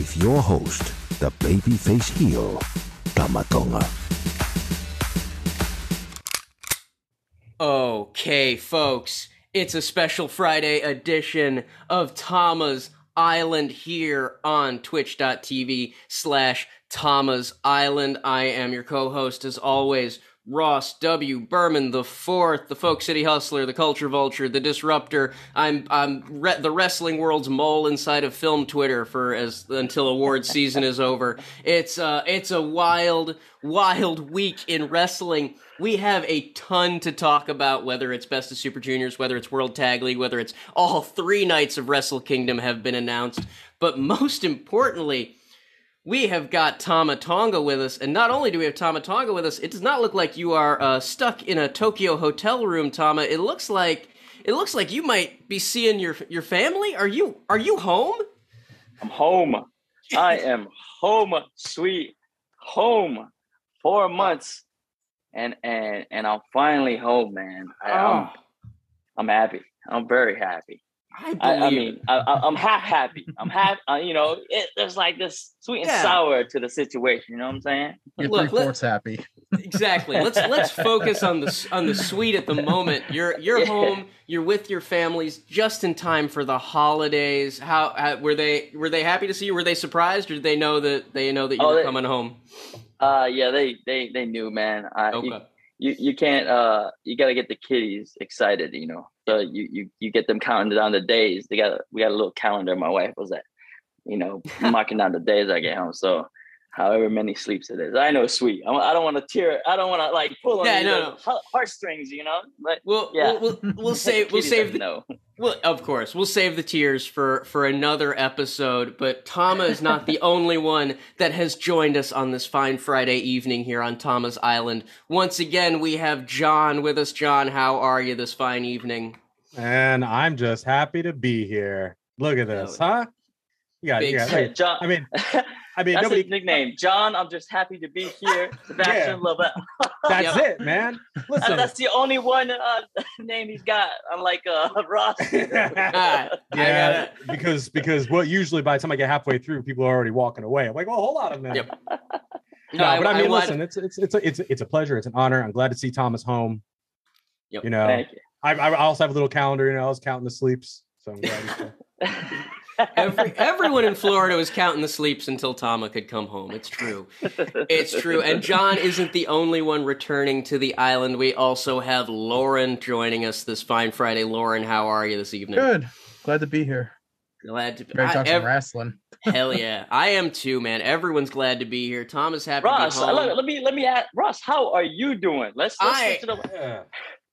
with your host, the babyface heel, Tama Tonga. Okay, folks, it's a special Friday edition of Tama's Island here on twitch.tv slash Tama's Island. I am your co-host as always, Ross W. Berman the fourth, the folk city hustler, the culture vulture, the disruptor. I'm I'm re- the wrestling world's mole inside of film Twitter for as until awards season is over. It's uh it's a wild wild week in wrestling. We have a ton to talk about, whether it's Best of Super Juniors, whether it's World Tag League, whether it's all three nights of Wrestle Kingdom have been announced. But most importantly, we have got Tama Tonga with us, and not only do we have Tama Tonga with us, it does not look like you are uh, stuck in a Tokyo hotel room, Tama. It looks like it looks like you might be seeing your your family. Are you are you home? I'm home. I am home, sweet home. Four months, and and and I'm finally home, man. I, I'm Oh, I'm happy. I'm very happy. I believe. I, I mean, I, I- I'm half happy. I'm half. Uh, you know, it, there's like this sweet and Yeah. sour to the situation. You know what I'm saying? You're Look, three fourths happy. exactly. Let's let's focus on the on the sweet at the moment. You're you're Yeah. home. You're with your families just in time for the holidays. How, how were they? Were they happy to see you? Were they surprised, or did they know that they know that you Oh, were they- coming home? Uh, yeah, they they they knew, man. I, you, Okay. You you can't uh you got to get the kiddies excited you know? So you you you get them counting down the days. They got we got a little calendar my wife was at you know marking down the days i get home. So however many sleeps it is. I know it's sweet. I, I don't want to tear i don't want to like pull on Yeah, these no, heartstrings you know? But We'll, Yeah. we'll, we'll, we'll save we'll save the know. Well, of course, we'll save the tears for for another episode. But Tama is not the only one that has joined us on this fine Friday evening here on Tama's Island. Once again, we have John with us. John, how are you this fine evening? And I'm just happy to be here. Look at oh, this, huh? Yeah, got, Big you got time. look, john I mean, I mean, that's nobody. his nickname john i'm just happy to be here sebastian Lovell. That's Yep. it, man. Listen, that's the only one uh, name he's got, unlike uh, Ross. Ah, I yeah, gotta- because because well, usually by the time I get halfway through, people are already walking away. I'm like, well, hold on a minute. Yep. No, but I mean, wanted- listen, it's it's it's a, it's it's a pleasure. It's an honor. I'm glad to see Tama's home. Yep. You know, Thank you. I, I also have a little calendar. You know, I was counting the sleeps, so I'm glad. He's here. Every, everyone in Florida was counting the sleeps until Tama could come home. It's true. It's true. And John isn't the only one returning to the island. We also have Lauren joining us this fine Friday. Lauren, how are you this evening? Good. Glad to be here. Glad to be Ready to talk I- some ev- wrestling. Hell yeah. I am too, man. Everyone's glad to be here. Tama's happy Ross, to be home. let, let me let me ask Ross, how are you doing? Let's, let's I- get to the. Yeah.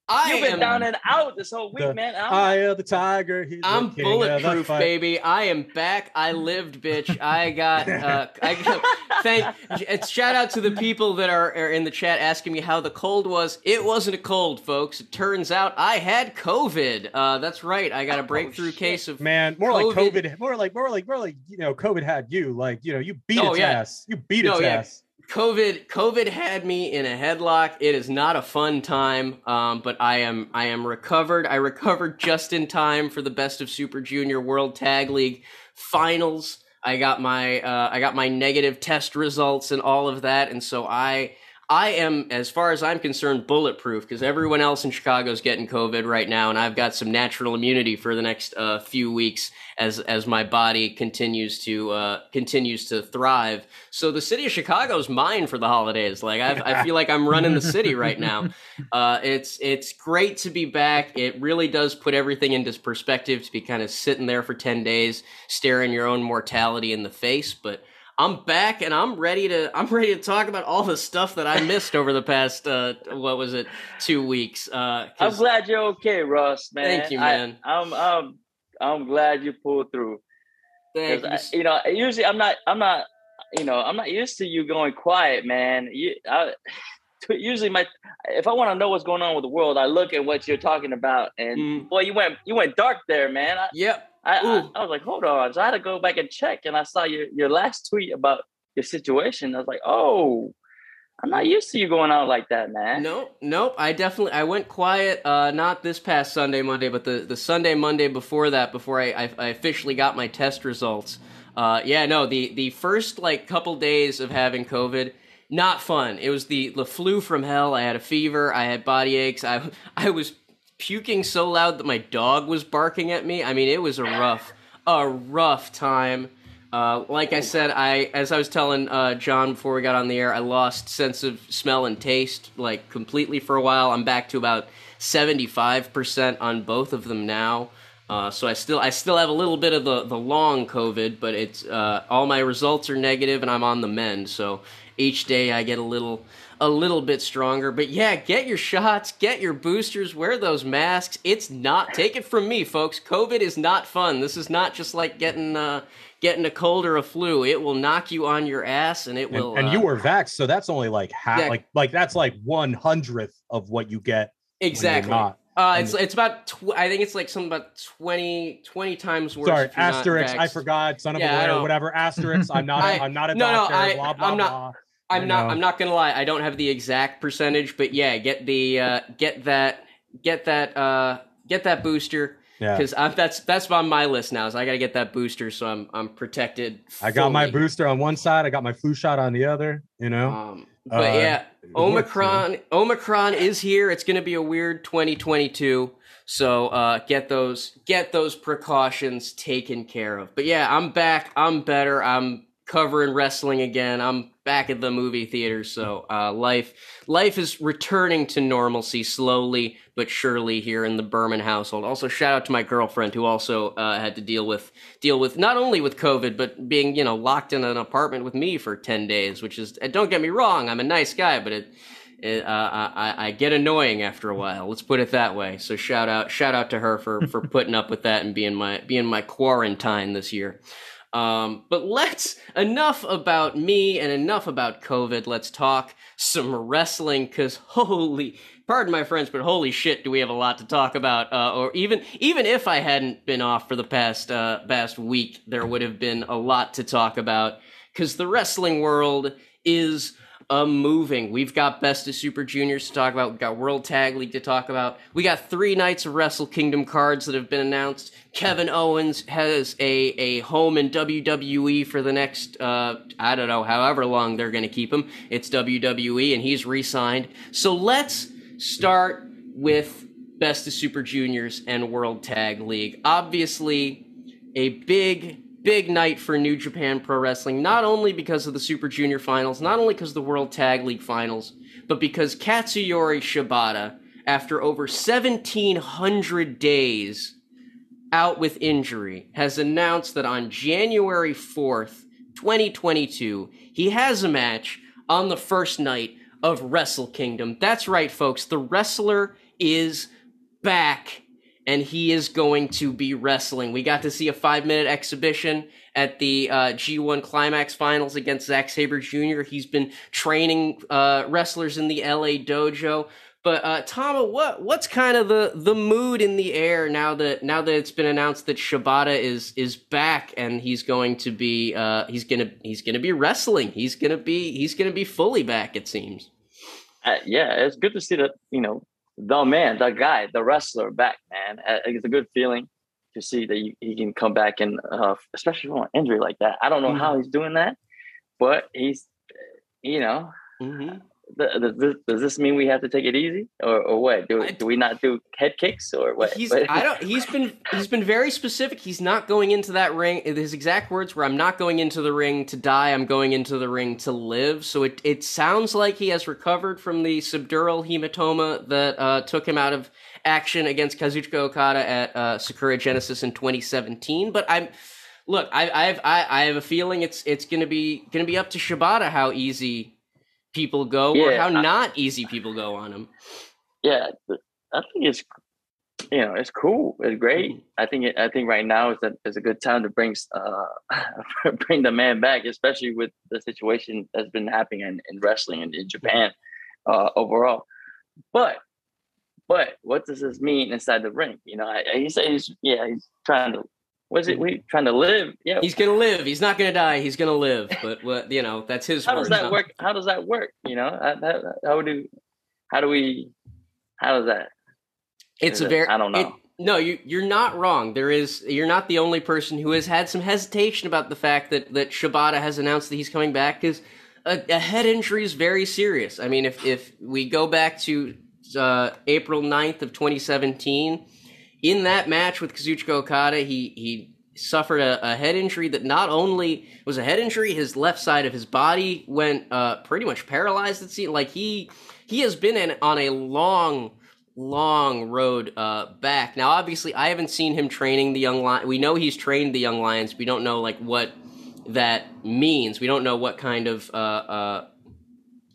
I You've been am, down and out this whole week, The man. I'm- Eye of the tiger. He's I'm the bulletproof, fight. baby. I am back. I lived, bitch. I got. Uh, I got. Thank. It's shout out to the people that are, are in the chat asking me how the cold was. It wasn't a cold, folks. It turns out I had COVID. Uh, that's right. I got a breakthrough shit. case of Man, more like COVID. COVID. More like more like more like you know, COVID had you. Like you know, you beat Oh, its yeah. ass. You beat No, its yeah. ass. COVID COVID had me in a headlock. It is not a fun time, um, but I am I am recovered. I recovered just in time for the Best of Super Junior World Tag League finals. I got my uh, I got my negative test results and all of that, and so I I am, as far as I'm concerned, bulletproof because everyone else in Chicago is getting COVID right now, and I've got some natural immunity for the next uh, few weeks as as my body continues to uh, continues to thrive. So the city of Chicago is mine for the holidays. Like I've, I feel like I'm running the city right now. Uh, it's it's great to be back. It really does put everything into perspective to be kind of sitting there for ten days, staring your own mortality in the face, but. I'm back and I'm ready to I'm ready to talk about all the stuff that I missed over the past uh what was it two weeks. Uh, I'm glad you're okay, Russ. Man, thank you, man. I, am I'm, I'm I'm glad you pulled through. Thank you. I, you know, usually I'm not I'm not you know I'm not used to you going quiet, man. You I, usually my if I want to know what's going on with the world, I look at what you're talking about, and mm. boy, you went you went dark there, man. I, yep. I, I, I, was like, hold on. So I had to go back and check, and I saw your your last tweet about your situation. I was like, oh, I'm not used to you going out like that, man. Nope, nope. I definitely I went quiet. Uh, not this past Sunday, Monday, but the the Sunday, Monday before that, before I I, I officially got my test results. Uh, yeah, no, the the first like couple days of having COVID not fun. It was the the flu from hell. I had a fever. I had body aches. I I was puking so loud that my dog was barking at me. I mean, it was a rough, a rough time. Uh, like I said, I as I was telling uh, John before we got on the air, I lost sense of smell and taste like completely for a while. I'm back to about seventy five percent on both of them now. Uh, so I still I still have a little bit of the, the long COVID, but it's uh, all my results are negative and I'm on the mend. So each day I get a little a little bit stronger. But yeah, get your shots, get your boosters, wear those masks. It's not take it from me, folks. COVID is not fun. This is not just like getting uh, getting a cold or a flu. It will knock you on your ass, and it will. And, and uh, you were vaxxed, so that's only like half. Yeah. Like like that's like one hundredth of what you get. Exactly. Uh, it's it's about tw- I think it's like something about 20, 20 times worse. Sorry, asterisk. I forgot. Son of yeah, a lawyer, whatever. Asterisk. I'm not. I, am not a no, doctor. No, I, blah blah I'm not, blah. I'm not. I'm not gonna lie. I don't have the exact percentage, but yeah, get the uh, get that get that uh, get that booster. Because that's that's on my list now. Is I got to get that booster, so I'm I'm protected. Fully. I got my booster on one side. I got my flu shot on the other. You know. Um, but uh, yeah, Omicron Omicron is here. It's going to be a weird 2022. So uh, get those get those precautions taken care of. But yeah, I'm back. I'm better. I'm covering wrestling again. I'm back at the movie theater, so uh, life life is returning to normalcy slowly but surely here in the Berman household. Also, shout out to my girlfriend who also uh, had to deal with deal with not only with COVID but being you know locked in an apartment with me for ten days, which is don't get me wrong, I'm a nice guy, but it. It, uh, I, I get annoying after a while. Let's put it that way. So shout out, shout out to her for for putting up with that and being my being my quarantine this year. Um, but let's enough about me and enough about COVID. Let's talk some wrestling because holy, pardon my friends, but holy shit, do we have a lot to talk about? Uh, or even even if I hadn't been off for the past uh, past week, there would have been a lot to talk about because the wrestling world is a moving. We've got Best of Super Juniors to talk about. We've got World Tag League to talk about. We got three nights of Wrestle Kingdom cards that have been announced. Kevin Owens has a, a home in WWE for the next, uh, I don't know, however long they're going to keep him. It's WWE and he's re signed. So let's start with Best of Super Juniors and World Tag League. Obviously, a big big night for New Japan Pro Wrestling, not only because of the Super Junior finals, not only because of the World Tag League finals, but because Katsuyori Shibata, after over 1,700 days out with injury, has announced that on January 4th, 2022, he has a match on the first night of Wrestle Kingdom. That's right, folks. The wrestler is back and he is going to be wrestling. We got to see a five minute exhibition at the uh, G1 Climax Finals against Zack Sabre Jr. He's been training uh, wrestlers in the LA dojo. But uh, Tama, what what's kind of the, the mood in the air now that now that it's been announced that Shibata is is back and he's going to be uh, he's gonna he's gonna be wrestling. He's gonna be he's gonna be fully back. It seems. Uh, yeah, it's good to see that you know the man, the guy, the wrestler back, man. Uh, it's a good feeling to see that he, he can come back and, uh, especially from an injury like that. I don't know mm-hmm. how he's doing that, but he's, you know, mm-hmm. Does this, does this mean we have to take it easy or, or what? Do, do we not do head kicks or what? He's I don't he's been he's been very specific. He's not going into that ring. His exact words were I'm not going into the ring to die, I'm going into the ring to live. So it it sounds like he has recovered from the subdural hematoma that uh, took him out of action against Kazuchika Okada at uh, Sakura Genesis in 2017, but I'm look, I, I have I, I have a feeling it's it's gonna be gonna be up to Shibata how easy people go yeah, or how I, not easy people go on him. Yeah, I think it's you know it's cool. It's great. Mm-hmm. I think it, I think right now is a is a good time to bring uh bring the man back, especially with the situation that's been happening in, in wrestling in, in Japan uh, overall. But but what does this mean inside the ring? You know, I, he says he's yeah he's trying to was it we trying to live? Yeah, he's gonna live. He's not gonna die. He's gonna live. But what you know, that's his. how does that work? How does that work? You know, how, how do how do we how does that? It's a very. I don't know. It, no, you you're not wrong. There is you're not the only person who has had some hesitation about the fact that that Shibata has announced that he's coming back because a, a, head injury is very serious. I mean, if if we go back to uh, April 9th of 2017 in that match with Kazuchika Okada, he he suffered a, a, head injury that not only was a head injury, his left side of his body went uh, pretty much paralyzed. It seemed like he he has been in, on a long, long road uh, back. Now, obviously, I haven't seen him training the young lion. We know he's trained the young lions. We don't know like what that means. We don't know what kind of uh, uh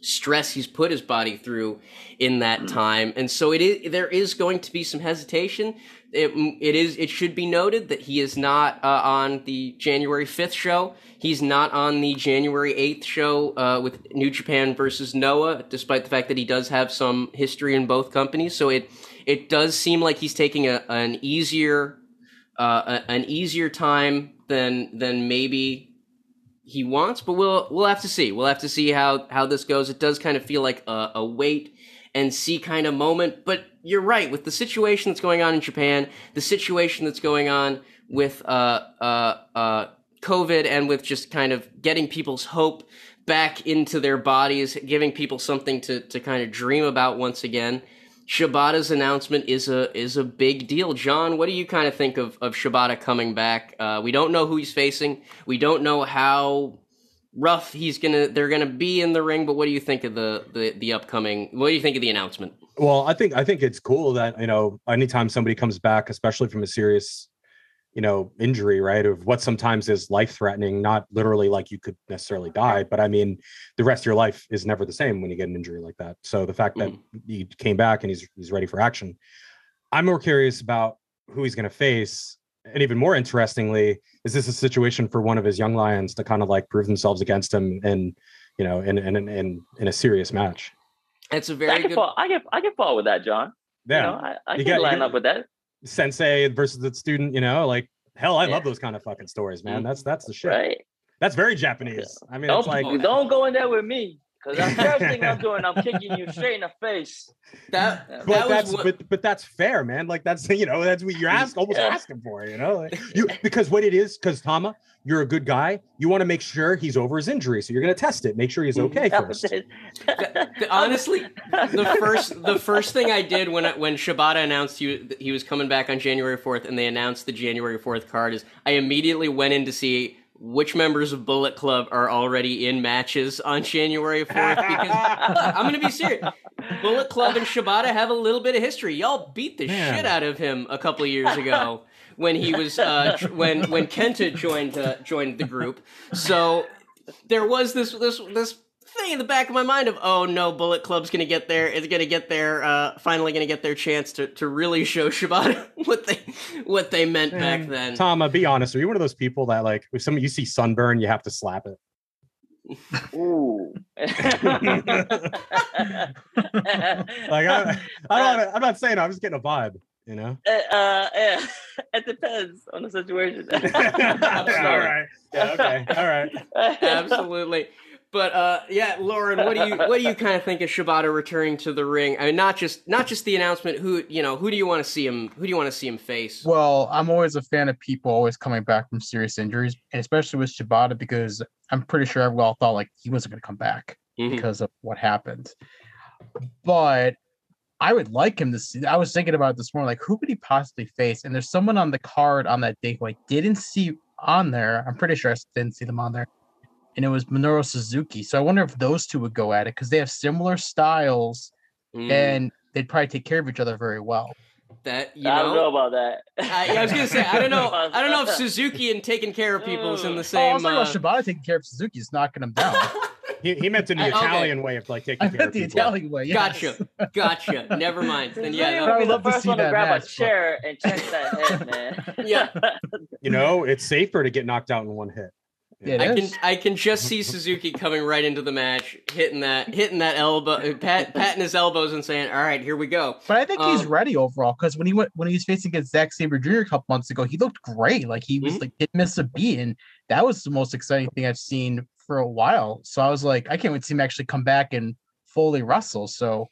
stress he's put his body through in that mm. time. And so it is there is going to be some hesitation. It, it is it should be noted that he is not uh, on the January 5th show. He's not on the January 8th show uh, with New Japan versus Noah despite the fact that he does have some history in both companies. So it it does seem like he's taking a, an easier uh, a, an easier time than than maybe he wants, but we'll we'll have to see. We'll have to see how how this goes. It does kind of feel like a, a wait and see kind of moment, but you're right with the situation that's going on in Japan, the situation that's going on with uh uh uh COVID and with just kind of getting people's hope back into their bodies, giving people something to to kind of dream about once again. Shibata's announcement is a is a big deal. John, what do you kind of think of of Shibata coming back? Uh, we don't know who he's facing. We don't know how rough he's gonna they're gonna be in the ring. But what do you think of the the the upcoming? What do you think of the announcement? Well, I think I think it's cool that you know anytime somebody comes back, especially from a serious you know injury right of what sometimes is life threatening not literally like you could necessarily die but i mean the rest of your life is never the same when you get an injury like that. So the fact that mm. he came back and he's he's ready for action i'm more curious about who he's going to face. And even more interestingly is this a situation for one of his young lions to kind of like prove themselves against him and you know in in in, in a serious match? It's a very I good fall, i get i get fall with that john. Yeah. you know, i, I can got, line up with that sensei versus the student, you know, like hell, I yeah. love those kind of fucking stories, man. Mm-hmm. That's that's the shit. Right. That's very Japanese. I mean, don't, it's like don't go in there with me. Because the first thing I'm doing, I'm kicking you straight in the face. That, that but that's what... but, but that's fair, man. Like that's you know that's what you're asking, almost yeah. asking for. You know, like, you because what it is, because Tama, you're a good guy. You want to make sure he's over his injury, so you're going to test it, make sure he's mm-hmm. okay first. Honestly, the first the first thing I did when when Shibata announced he he was coming back on January 4th, and they announced the January 4th card is I immediately went in to see which members of Bullet Club are already in matches on January 4th because I'm going to be serious. Bullet Club and Shibata have a little bit of history. Y'all beat the Man. shit out of him a couple of years ago when he was uh, when when Kenta joined uh, joined the group. So there was this this this thing in the back of my mind of oh no bullet club's gonna get there is gonna get there uh finally gonna get their chance to to really show shibata what they what they meant back then tom uh, be honest are you one of those people that like if some you see sunburn you have to slap it Ooh. like I, I don't, I'm not saying I'm just getting a vibe, you know. Uh, uh yeah, it depends on the situation. all right. Yeah. Okay. All right. Absolutely. But uh, yeah, Lauren, what do you what do you kind of think of Shibata returning to the ring? I mean, not just not just the announcement. Who you know? Who do you want to see him? Who do you want to see him face? Well, I'm always a fan of people always coming back from serious injuries, and especially with Shibata because I'm pretty sure we all thought like he wasn't going to come back. Mhm. because of what happened. But I would like him to see. I was thinking about it this morning, like who could he possibly face? And there's someone on the card on that day who I didn't see on there. I'm pretty sure I didn't see them on there, and it was Minoru Suzuki. So I wonder if those two would go at it because they have similar styles Mm, and they'd probably take care of each other very well. that you I don't know know. about that. I, I was gonna say I don't know. I don't know if Suzuki and taking care of people is in the Oh, I same. was talking uh, about Shibata taking care of Suzuki, is knocking him down. He, he meant in the I- okay. Italian way of like taking I care meant of the people. Italian way. yes. Gotcha. Gotcha. Never mind. Then yeah, yeah. I no, would be the love to see one to grab match, a but- chair and check that head, man. Yeah. You know, it's safer to get knocked out in one hit. Yeah, I can. I can just see Suzuki coming right into the match, hitting that hitting that elbow, pat, patting his elbows and saying, "All right, here we go." But I think he's Um, ready overall because when he went when he was facing against Zack Sabre Jr. a couple months ago, he looked great. Like he was Mhm. like didn't miss a beat, and that was the most exciting thing I've seen for a while. So I was like, I can't wait to see him actually come back and fully wrestle. So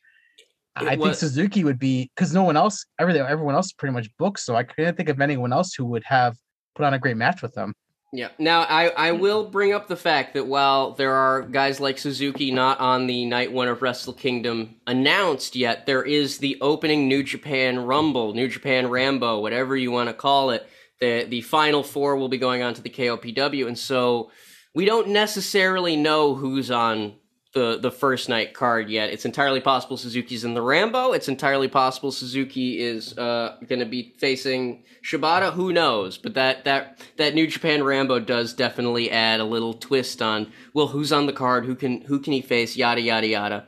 It I think Suzuki would be because no one else, everything, everyone else is pretty much booked. So I couldn't think of anyone else who would have put on a great match with them. Yeah. Now, I, I hmm. will bring up the fact that while there are guys like Suzuki not on the night one of Wrestle Kingdom announced yet, there is the opening New Japan Rumble, New Japan Rambo, whatever you want to call it. The the final four will be going on to the KOPW, and so we don't necessarily know who's on the the first night card yet. It's entirely possible Suzuki's in the Rambo. It's entirely possible Suzuki is uh, going to be facing Shibata. Who knows? But that that that New Japan Rambo does definitely add a little twist on well, who's on the card? Who can who can he face? Yada yada yada.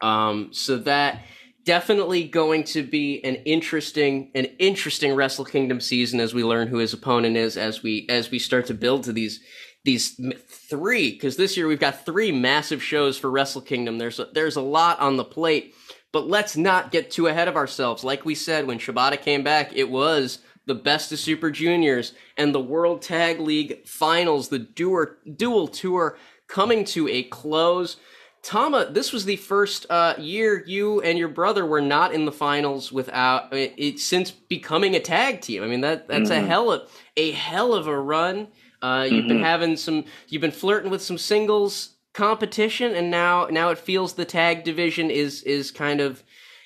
Um, so that definitely going to be an interesting an interesting Wrestle Kingdom season as we learn who his opponent is as we as we start to build to these these three because this year we've got three massive shows for Wrestle Kingdom. There's a, there's a lot on the plate, but let's not get too ahead of ourselves. Like we said when Shibata came back, it was the best of Super Juniors and the World Tag League Finals, the dual dual tour coming to a close. Tama, this was the first uh, year you and your brother were not in the finals without it, it since becoming a tag team. I mean that that's a hell of a hell of a run. Uh, you've been having some, you've been flirting with some singles competition, and now now it feels the tag division is is kind of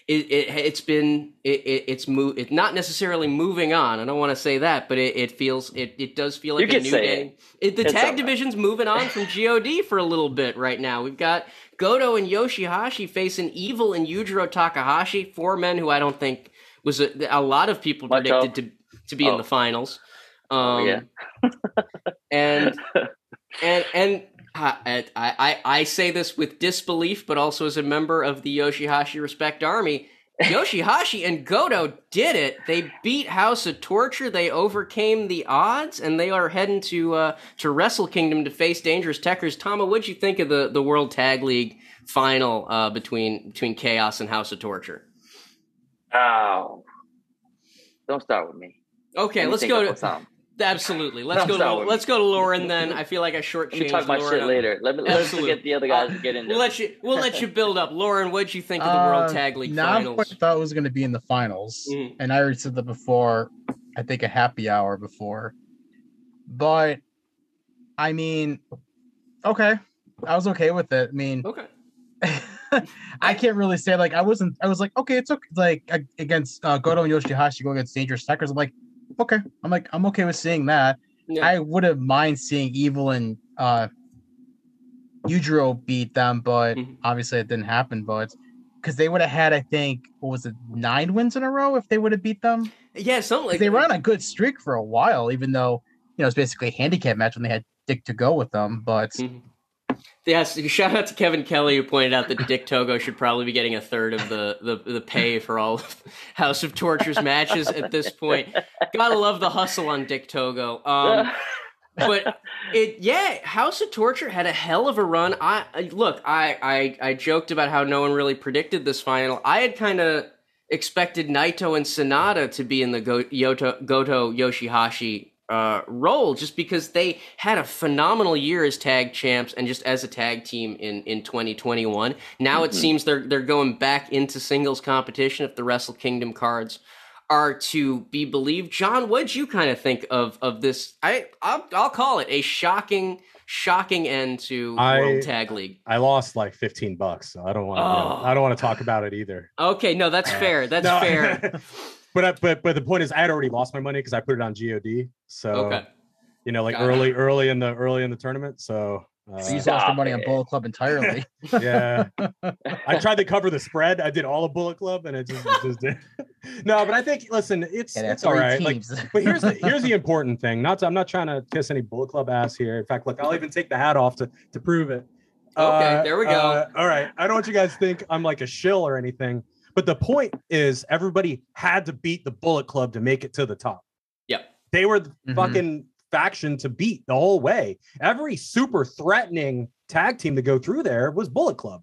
it, it it's been it, it it's move it not necessarily moving on. I don't want to say that, but it, it feels it, it does feel like You a new day. It, the It's tag division's moving on from God for a little bit right now. We've got Goto and Yoshihashi facing Evil and Yujiro Takahashi, four men who I don't think was a, a lot of people Much predicted to to be in Oh. the finals. Um, yeah. and and and I, I I say this with disbelief, but also as a member of the Yoshihashi Respect Army. Yoshihashi and Goto did it. They beat House of Torture. They overcame the odds, and they are heading to uh, to Wrestle Kingdom to face Dangerous Tekkers. Tama, what'd you think of the, the World Tag League final uh, between between Chaos and House of Torture? Oh, don't start with me. Okay, let's go to. Absolutely. Let's Don't go to let's go to Lauren then. I feel like I shortchanged Let me talk my Lauren shit later. Let me let's get the other guys Uh, to get in We'll let you we'll let you build up. Lauren, what'd you think of the World Uh, Tag League Nav finals? I thought it was going to be in the finals, Mhm. and I already said that before. I think a happy hour before, but I mean, okay, I was okay with it. I mean, Okay. I can't really say like I wasn't. I was like, okay, it's okay. Like against uh, Goto and Yoshihashi go against Dangerous Tekkers. I'm like, okay, I'm like, I'm okay with seeing that. Yeah. I would have mind seeing Evil and uh Yujiro beat them, but Mhm. obviously it didn't happen. But because they would have had, I think, what was it, nine wins in a row if they would have beat them? yeah, something like they were on a good streak for a while, even though you know it's basically a handicap match when they had Dick Togo with them. But Mhm. Yes, shout out to Kevin Kelly who pointed out that Dick Togo should probably be getting a third of the, the, the pay for all of House of Torture's matches at this point. Gotta love the hustle on Dick Togo. Um, but it yeah house of torture had a hell of a run i I- look I, I i joked about how no one really predicted this final i had kind of expected naito and sanada to be in the Go- Yoto, goto yoshihashi uh, role just because they had a phenomenal year as tag champs and just as a tag team in in 2021 now it seems they're they're going back into singles competition if the wrestle kingdom cards are to be believed. John, what'd you kind of think of of this? I I'll, I'll call it a shocking shocking end to I- World Tag League. I lost like 15 bucks, so I don't want to. Oh. I don't want to talk about it either. Okay, no, that's fair. That's No. fair. but I- but but the point is, I had already lost my money because I put it on God. So Okay. you know, like Got it. early early in the early in the tournament. So So you uh, lost your money on it. Bullet Club entirely. yeah, I tried to cover the spread. I did all of Bullet Club, and it just, it just did. no, but I think listen, it's and it's that's all. Like, but here's the here's the important thing. Not to, I'm not trying to kiss any Bullet Club ass here. In fact, look, I'll even take the hat off to to prove it. Okay, there we go. uh, all right. I don't want you guys to think I'm like a shill or anything. But the point is, everybody had to beat the Bullet Club to make it to the top. Yeah, They were the Mhm. fucking faction to beat the whole way. Every super threatening tag team to go through there was Bullet Club.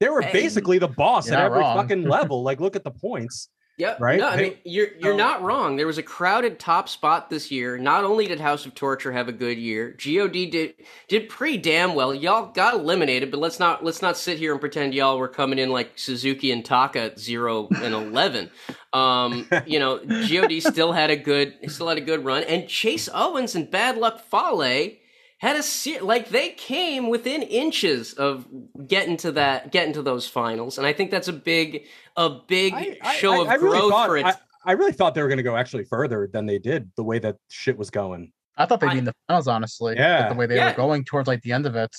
They were Hey, basically the boss at every wrong. fucking level. Like, look at the points. Yep. Right? No, I mean you're you're not wrong. There was a crowded top spot this year. Not only did House of Torture have a good year, God did did pretty damn well. Y'all got eliminated, but let's not let's not sit here and pretend y'all were coming in like Suzuki and Taka at zero and eleven. Um, you know, God still had a good still had a good run, and Chase Owens and Bad Luck Fale had a se- like they came within inches of getting to that getting to those finals, and I think that's a big a big I- I- show I- of I really growth thought- for it. I, I really thought they were going to go actually further than they did. The way that shit was going. I thought they'd be in the finals, honestly. Yeah. with the way they Yeah. were going towards like the end of it.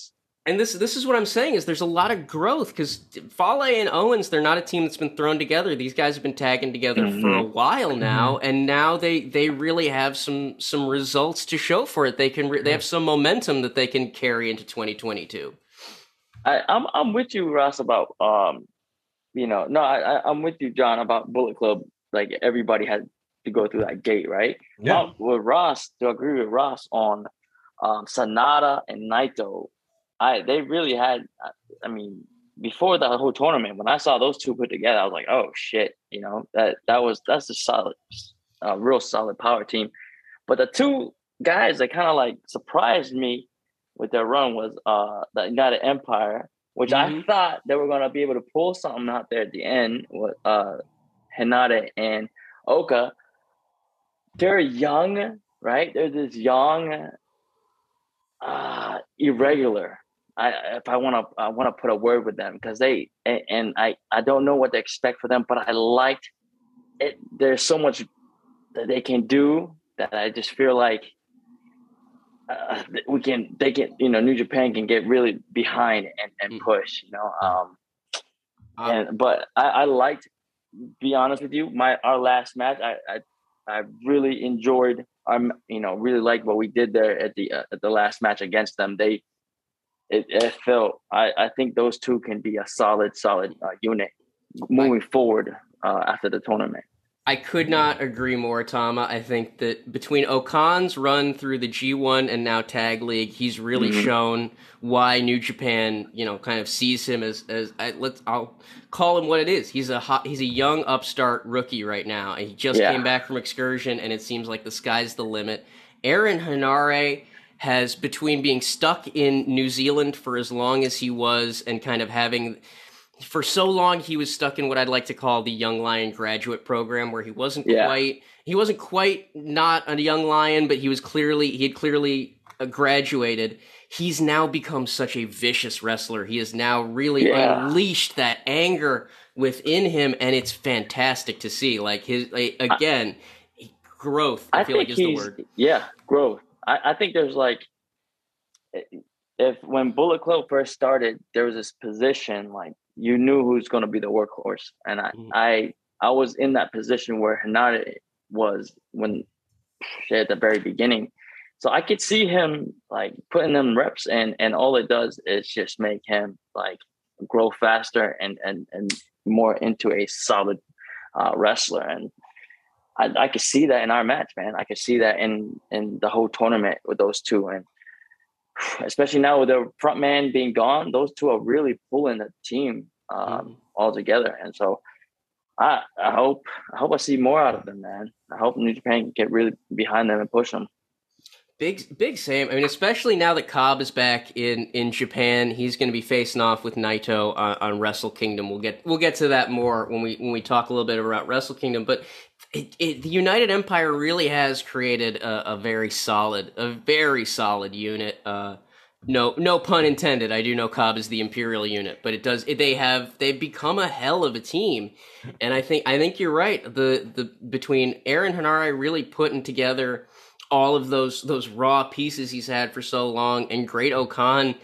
And this this is what I'm saying is there's a lot of growth because Fale and Owens they're not a team that's been thrown together. These guys have been tagging together for a while now, and now they they really have some some results to show for it. They can re- they have some momentum that they can carry into 2022. I, I'm I'm with you, Ross, about um, you know, no, I, I I'm with you, John, about Bullet Club. Like everybody had to go through that gate, right? Yeah. With Ross, to agree with Ross on um, Sanada and Naito, I they really had. I- I mean, before the whole tournament, when I saw those two put together, I was like, oh shit, you know that that was that's a solid, uh, real solid power team. But the two guys that kind of like surprised me with their run was uh the United Empire, which I Mhm. thought they were gonna be able to pull something out there at the end with uh Henare and O-Khan. They're young, right? They're this young, uh irregular. I if I want to I want to put a word with them because they and, I I don't know what to expect for them, but I liked it. There's so much that they can do that I just feel like uh, we can they get you know New Japan can get really behind and, and Mm. push you know um Uh, and but I, I liked be honest with you my our last match I I, I really enjoyed I'm you know really liked what we did there at the uh, at the last match against them they it, it felt I I think those two can be a solid solid uh, unit moving forward uh, after the tournament I could not agree more, Tama. I think that between O-Khan's run through the G1 and now Tag League, he's really Mhm. shown why New Japan, you know, kind of sees him as as I, let's I'll call him what it is. He's a hot, he's a young upstart rookie right now, and he just Yeah. came back from excursion, and it seems like the sky's the limit. Aaron Henare has between being stuck in New Zealand for as long as he was and kind of having for so long he was stuck in what I'd like to call the young lion graduate program where he wasn't Yeah. quite he wasn't quite not a young lion but he was clearly he had clearly uh, graduated he's now become such a vicious wrestler he has now really Yeah. unleashed that anger within him and it's fantastic to see like his like, again growth I, I, feel like is the word yeah growth. I, I think there's like if when Bullet Club first started, there was this position like you knew who's going to be the workhorse, and I Mhm. I I was in that position where Henare was when at the very beginning. So I could see him like putting them reps and and all it does is just make him like grow faster and and and more into a solid uh, wrestler and I, I could see that in our match, man. I could see that in in the whole tournament with those two, and especially now with the front man being gone, those two are really pulling the team um, Mhm. all together. And so, I I hope I hope I see more out of them, man. I hope New Japan can get really behind them and push them. Big, big Sam. I mean, especially now that Cobb is back in in Japan, he's going to be facing off with Naito on, on Wrestle Kingdom. We'll get we'll get to that more when we when we talk a little bit about Wrestle Kingdom. But it, it, the United Empire really has created a, a, very solid, a very solid unit. Uh, no, no pun intended. I do know Cobb is the Imperial unit, but it does. It, they have they've become a hell of a team, and I think I think you're right. The the between Aaron Henare really putting together all of those those raw pieces he's had for so long, and Great-O-Khan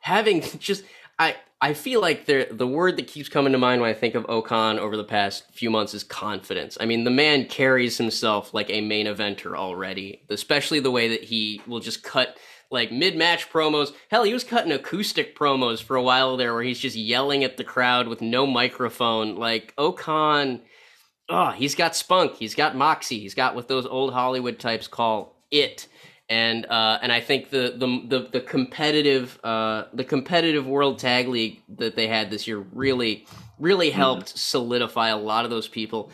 having just I I feel like the the word that keeps coming to mind when I think of O-Khan over the past few months is confidence. I mean, the man carries himself like a main eventer already, especially the way that he will just cut like mid match promos. Hell, he was cutting acoustic promos for a while there where he's just yelling at the crowd with no microphone. Like O-Khan, oh, ah, he's got spunk, he's got moxie, he's got what those old Hollywood types call it. And uh, and I think the the the, the competitive uh, the competitive World Tag League that they had this year really really mm-hmm. helped solidify a lot of those people.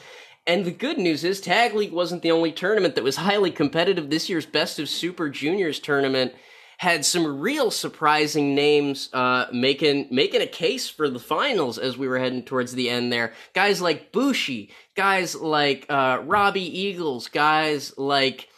And the good news is Tag League wasn't the only tournament that was highly competitive. This year's Best of Super Juniors tournament had some real surprising names uh, making making a case for the finals as we were heading towards the end there. Guys like Bushi, guys like uh, Robbie Eagles, guys like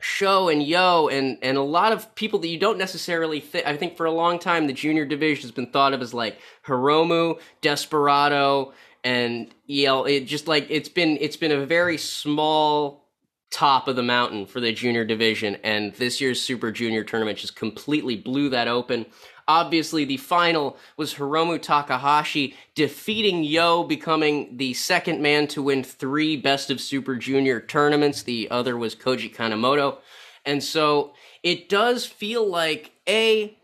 Sho and Yo, and and a lot of people that you don't necessarily think. I think for a long time the junior division has been thought of as like Hiromu, Desperado, and EL it just like it's been it's been a very small top of the mountain for the junior division and this year's super junior tournament just completely blew that open obviously the final was hiromu takahashi defeating yo becoming the second man to win three best of super junior tournaments. The other was koji kanemoto. And so it does feel like a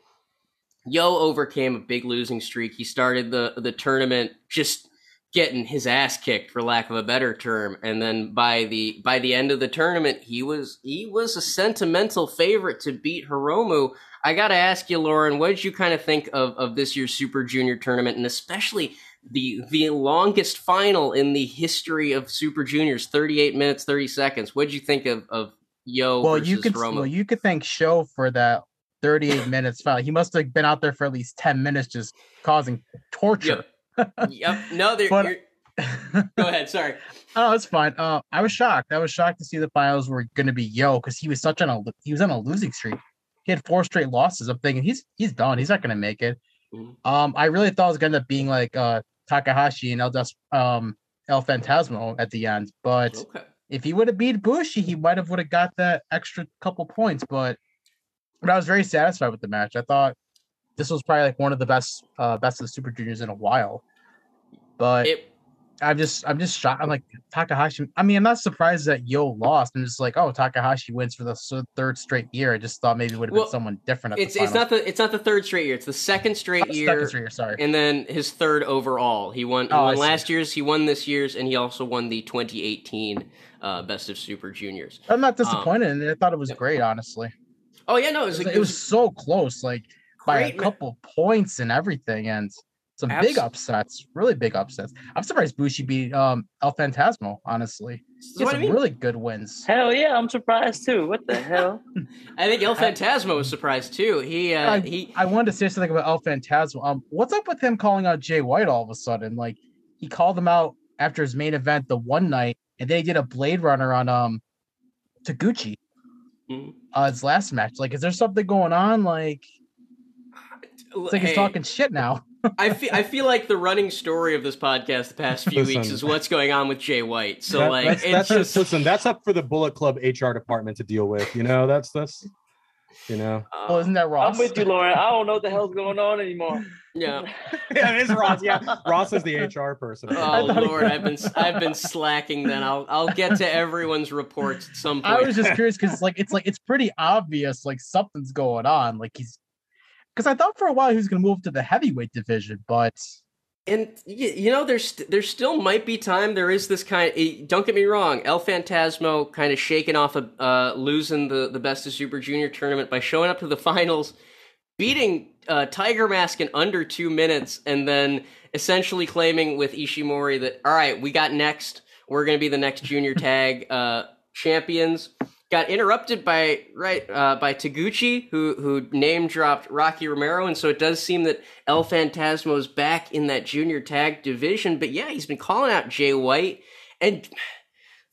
yo overcame a big losing streak. He started the the tournament just getting his ass kicked for lack of a better term. And then by the by the end of the tournament he was he was a sentimental favorite to beat Hiromu. I got to ask you Lauren, what did you kind of think of of this year's Super Junior tournament and especially the the longest final in the history of Super Juniors, 38 minutes 30 seconds. What did you think of of Yo well, you could Hiromu? well, you could thank Sho for that 38 minutes final. He must have been out there for at least 10 minutes just causing torture. Yep yep. No, they're. But, Go ahead. Sorry. Oh, it's fine. Uh, I was shocked. I was shocked to see the finals were going to be Yo because he was such on a he was on a losing streak. He had four straight losses. I'm thinking he's he's done. He's not going to make it. Mm-hmm. Um, I really thought it was going to end up being like uh Takahashi and El Des- um El Phantasmo at the end, but okay. if he would have beat Bushi, he might have would have got that extra couple points. But but I was very satisfied with the match. I thought this was probably like one of the best uh best of the Super Juniors in a while. But it, I'm just I'm just shocked. I'm like Takahashi. I mean, I'm not surprised that Yo lost. I'm just like, oh, Takahashi wins for the third straight year. I just thought maybe it would have well, been someone different. it's it's not the it's not the third straight year. It's the second straight year. Second straight year, sorry. And then his third overall. He won. He oh, won last year's. He won this year's, and he also won the 2018 uh, Best of Super Juniors. I'm not disappointed. Um, I thought it was great, honestly. Oh yeah, no, it was, it was, it was so close. Like by a couple points and everything, and some Abs- big upsets, really big upsets. I'm surprised Bushi beat um, El Phantasmo. Honestly, he some I mean. really good wins. Hell yeah, I'm surprised too. What the hell? I think El Phantasmo was surprised too. He uh, I, he. I wanted to say something about El Phantasmo. Um, what's up with him calling out Jay White all of a sudden? Like he called him out after his main event the one night, and then he did a Blade Runner on um Taguchi. Mm-hmm. Uh, his last match. Like, is there something going on? Like, it's like hey, he's talking shit now. I feel I feel like the running story of this podcast the past few listen, weeks is what's going on with Jay White. So that, like, that's, that's just... a, listen, that's up for the Bullet Club HR department to deal with. You know, that's that's you know. Well, isn't that Ross? I'm with you, Lauren. I don't know what the hell's going on anymore. Yeah, yeah, it is Ross. Yeah, Ross is the HR person. Oh Lord, I've been I've been slacking. Then I'll I'll get to everyone's reports at some point. I was just curious because like it's like it's pretty obvious like something's going on. Like he's because I thought for a while he was going to move to the heavyweight division, but and you know there's there still might be time. There is this kind. Of, eh, don't get me wrong. El Phantasmo kind of shaking off a uh, losing the the Best of Super Junior tournament by showing up to the finals, beating uh, Tiger Mask in under two minutes, and then essentially claiming with Ishimori that all right, we got next. We're going to be the next junior tag uh, champions got interrupted by right uh, by Taguchi, who who name dropped Rocky Romero, and so it does seem that El Phantasmo is back in that junior tag division. But yeah, he's been calling out Jay White, and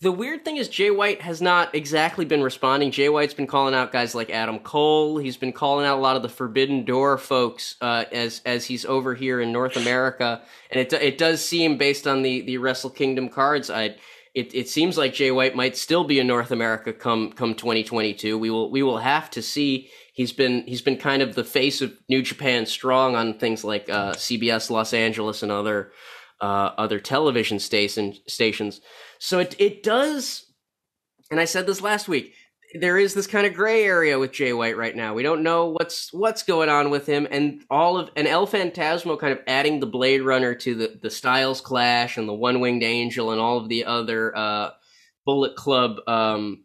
The weird thing is Jay White has not exactly been responding. Jay White's been calling out guys like Adam Cole. He's been calling out a lot of the Forbidden Door folks uh, as as he's over here in North America, and it it does seem based on the the Wrestle Kingdom cards. I it, it seems like Jay White might still be in North America come come 2022. We will we will have to see. He's been he's been kind of the face of New Japan Strong on things like uh, CBS Los Angeles and other uh, other television station stations. So it it does, and I said this last week. There is this kind of gray area with Jay White right now. We don't know what's what's going on with him, and all of and El Phantasmo kind of adding the Blade Runner to the the Styles Clash and the One Winged Angel and all of the other uh, Bullet Club um,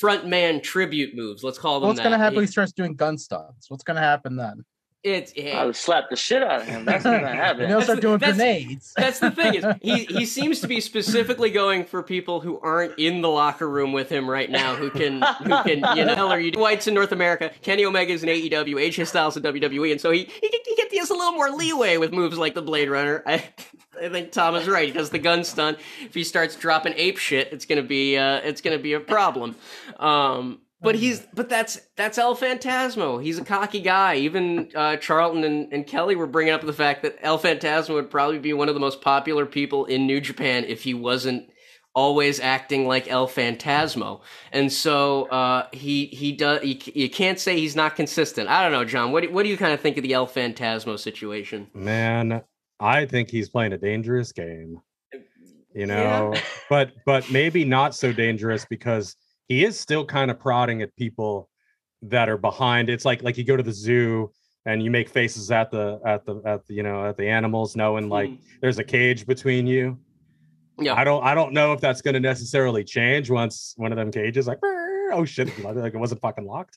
frontman tribute moves. Let's call them. What's gonna happen It- when he starts doing gun stunts? What's gonna happen then? It's hey, I would slap the shit out of him. That's gonna happen. he'll start doing that's- grenades. That's the thing is he he seems to be specifically going for people who aren't in the locker room with him right now who can who can you know or you White's in North America, Kenny Omega's in AEW, AJ Styles in WWE, and so he he can, he gets a little more leeway with moves like the Blade Runner. I I think Tom is right. He does the gun stunt. If he starts dropping ape shit, it's gonna be uh it's gonna be a problem. Um but he's but that's that's El Phantasmo. He's a cocky guy. Even uh, Charlton and, and Kelly were bringing up the fact that El Phantasmo would probably be one of the most popular people in New Japan if he wasn't always acting like El Phantasmo. And so uh, he he does. You, you can't say he's not consistent. I don't know, John. What do, what do you kind of think of the El Phantasmo situation? Man, I think he's playing a dangerous game. You Yeah. know, but but maybe not so dangerous because he is still kind of prodding at people that are behind. It's like like you go to the zoo and you make faces at the at the at the you know at the animals, knowing like Mm. there's a cage between you. Yeah. I don't I don't know if that's going to necessarily change once one of them cages like oh shit like it wasn't fucking locked.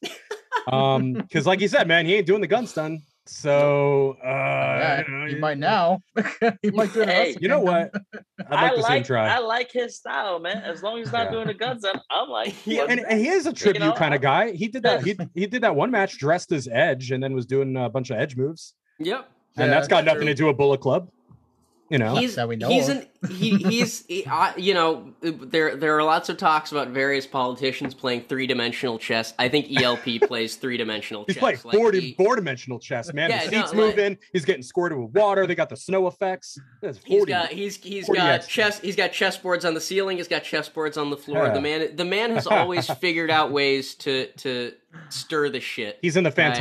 Um, because like you said, man, he ain't doing the gun stun. So uh, yeah, you know, he might now. he might do it. Hey, You know what? I'd like I to see him like try. I like his style, man. As long as he's not Yeah. doing the guns, I'm, I'm like, Yeah, and, and he is a tribute know, kind of guy. He did that. He he did that one match dressed as Edge, and then was doing a bunch of Edge moves, Yep. and Yeah, that's got that's nothing true. to do with Bullet Club. You know, he's that we know he's of. an he he's he, I, you know there there are lots of talks about various politicians playing three dimensional chess. I think ELP plays three dimensional he's playing Like, four he- four dimensional chess, man. Yeah, the no, seats like- moving. He's getting squirted with water. They got the snow effects. That's He's 40. got he's he's 40 got extra. chess he's got chessboards on the ceiling. He's got chessboards on the floor. Yeah. The man the man has always figured out ways to to stir the shit. He's in the Right.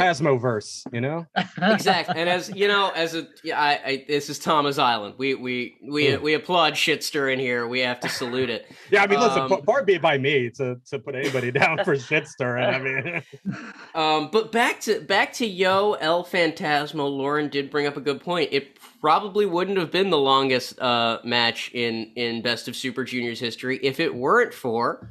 You know, exactly. And as you know, as a yeah, I, I this is Thomas Island. We we we we applaud shit stirring here. We have to salute it. yeah. I mean, listen, Um, far be it by me to to put anybody down for shit stirring. I mean, Um, but back to back to Yo El Phantasmo. Lauren did bring up a good point. It probably wouldn't have been the longest uh, match in in Best of Super Juniors history if it weren't for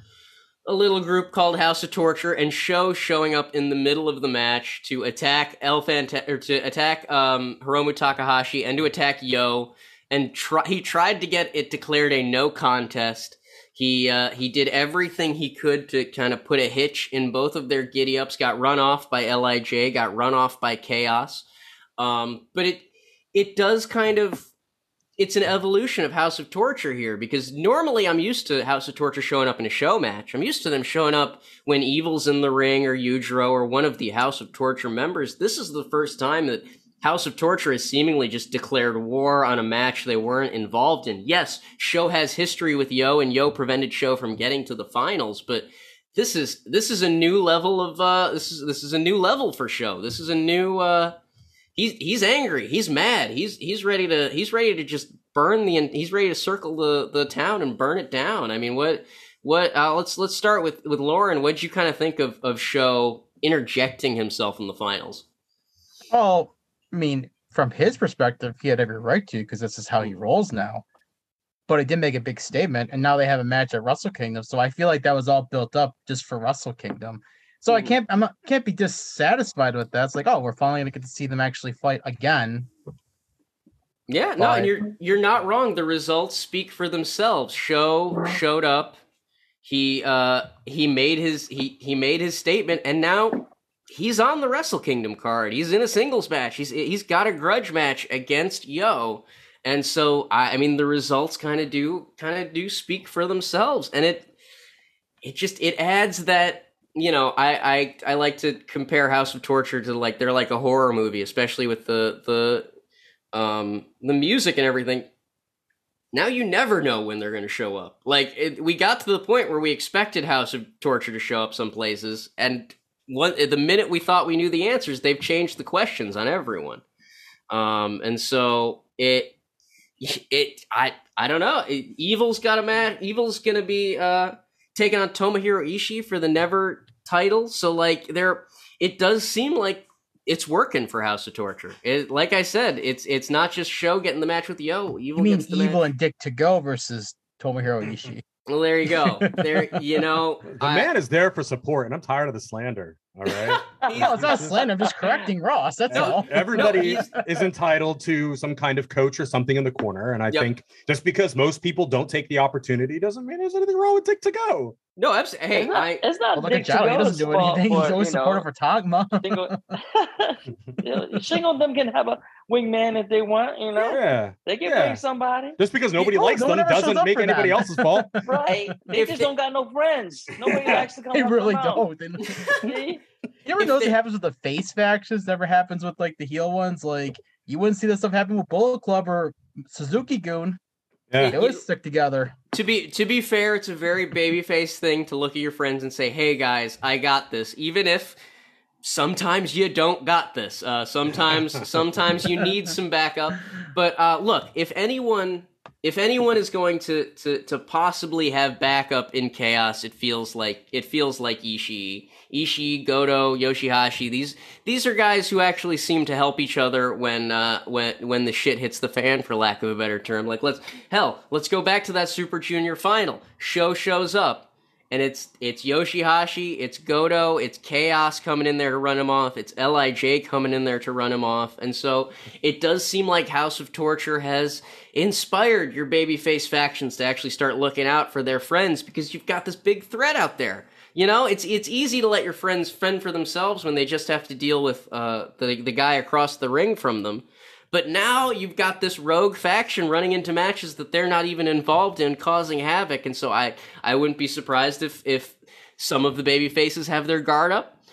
a little group called House of Torture and Sho showing up in the middle of the match to attack El Phanta- or to attack um, Hiromu Takahashi and to attack Yo. And try- he tried to get it declared a no contest. He uh, he did everything he could to kind of put a hitch in both of their giddy ups. Got run off by Lij. Got run off by Chaos. Um, but it it does kind of it's an evolution of House of Torture here because normally I'm used to House of Torture showing up in a Sho match. I'm used to them showing up when Evil's in the ring or Yujiro or one of the House of Torture members. This is the first time that House of Torture has seemingly just declared war on a match they weren't involved in. Yes, Sho has history with Yo, and Yo prevented Sho from getting to the finals, but this is this is a new level of uh this is this is a new level for Sho. This is a new uh he's he's angry. He's mad. He's he's ready to he's ready to just burn the he's ready to circle the the town and burn it down. I mean, what what uh, let's let's start with with Lauren. What'd you kind of think of of Sho interjecting himself in the finals? Well, I mean, from his perspective, he had every right to because this is how he rolls now. But he did make a big statement, and now they have a match at Wrestle Kingdom. So I feel like that was all built up just for Wrestle Kingdom. So I Mhm. can't, I'm not, can't be dissatisfied with that. It's like, oh, we're finally gonna get to see them actually fight again. Yeah, no, and you're you're not wrong. The results speak for themselves. Sho showed up. He uh he made his he he made his statement, and now he's on the Wrestle Kingdom card. He's in a singles match. He's he's got a grudge match against Yo, And so I, I mean the results kind of do kind of do speak for themselves and it it just it adds that you know I, I I like to compare House of Torture to like they're like a horror movie especially with the the um the music and everything now you never know when they're going to show up. Like it, we got to the point where we expected House of Torture to show up some places, and one, the minute we thought we knew the answers, they've changed the questions on everyone. Um, and so it, it, I, I don't know. It, Evil's got a match. Evil's going to be uh, taking on Tomohiro Ishii for the Never title. So like there, it does seem like it's working for House of Torture. It, like I said, it's it's not just Sho getting the match with Yo. Evil You mean Evil match. and Dick Togo versus Tomohiro Ishii? Well, there you go. There, you know, The I- man is there for support, and I'm tired of the slander. All right. No, it's not slander. I'm just correcting Ross. That's No, all. Everybody he's- is entitled to some kind of coach or something in the corner. And I Yep. think just because most people don't take the opportunity doesn't mean there's anything wrong with Dick Togo. No, absolutely. Hey, it's not, I it's not Well, look at Dick He doesn't do fault anything. He's always you know, supportive for Tagma. Shingo, you them can have a wingman if they want, you know. Yeah. They can Yeah. bring somebody, Just because nobody Oh, likes no them ever doesn't make anybody them. else's fault. right? They If just they- don't got no friends. Nobody likes to come. They really don't. They- See? You ever If notice it happens with the face factions? Never happens with like the heel ones. Like you wouldn't see this stuff happen with Bullet Club or Suzuki Gun. Yeah. They always stick together. to be to be fair, it's a very babyface thing to look at your friends and say, "Hey guys, I got this," even if sometimes you don't got this. Uh, sometimes sometimes you need some backup. But uh, look, if anyone if anyone is going to, to to possibly have backup in chaos, it feels like it feels like Ishii, Ishii, Goto, Yoshihashi. These these are guys who actually seem to help each other when uh, when when the shit hits the fan, for lack of a better term. Like let's hell, let's go back to that Super Junior final. Sho shows up and it's it's Yoshihashi, it's Goto, it's Chaos coming in there to run him off, it's Lij coming in there to run him off, and so it does seem like House of Torture has inspired your babyface factions to actually start looking out for their friends because you've got this big threat out there. You know, it's it's easy to let your friends fend for themselves when they just have to deal with uh, the the guy across the ring from them. But now you've got this rogue faction running into matches that they're not even involved in, causing havoc. And so I, I wouldn't be surprised if if some of the baby faces have their guard up,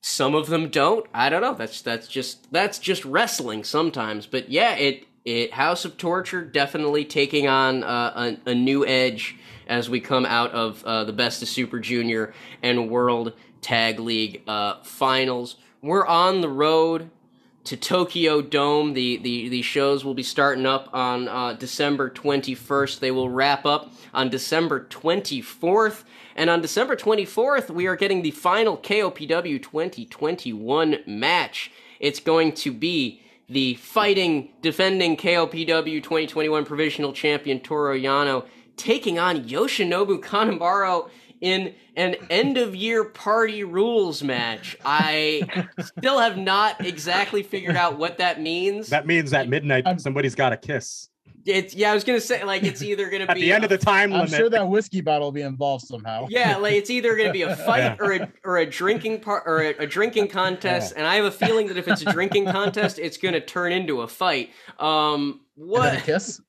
some of them don't. I don't know. That's that's just that's just wrestling sometimes. But yeah, it it House of Torture definitely taking on uh, a, a new edge as we come out of uh, the Best of Super Junior and World Tag League uh, finals. We're on the road to Tokyo Dome. The, the, the shows will be starting up on uh, December 21st. They will wrap up on December 24th. And on December 24th, we are getting the final KOPW 2021 match. It's going to be the fighting, defending KOPW 2021 provisional champion Toru Yano taking on Yoshinobu Kanemaru in an end of year party rules match. I still have not exactly figured out what that means. That means at midnight I'm- somebody's got a kiss. it's yeah, I was gonna say like it's either gonna At be the end of the time limit. I'm limit. sure that whiskey bottle will be involved somehow. yeah, like it's either going to be a fight or a or a drinking part or a, a drinking contest, and I have a feeling that if it's a drinking contest, it's going to turn into a fight. Um, a what? kiss.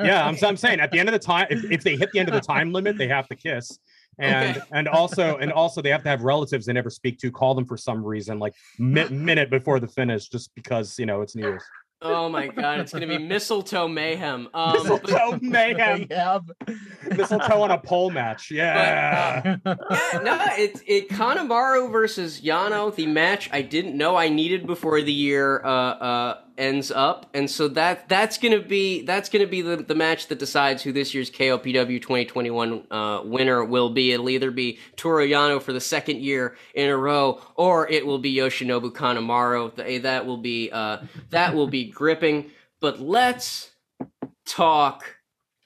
yeah, I'm, I'm saying at the end of the time, if, if they hit the end of the time limit, they have to kiss. And Okay. and also and also they have to have relatives they never speak to call them for some reason like mi- minute before the finish just because you know it's New Year's. Oh my god, it's going to be mistletoe mayhem. Um, but- Mistletoe mayhem, mistletoe on a pole match. Yeah, yeah, no, it it Kanemaru versus Yano, the match I didn't know I needed before the year uh, uh, ends up, and so that that's gonna be that's gonna be the, the match that decides who this year's KOPW 2021 uh, winner will be. It'll either be Toru Yano for the second year in a row, or it will be Yoshinobu Kanemaru. Th- That will be uh, that will be gripping. But let's talk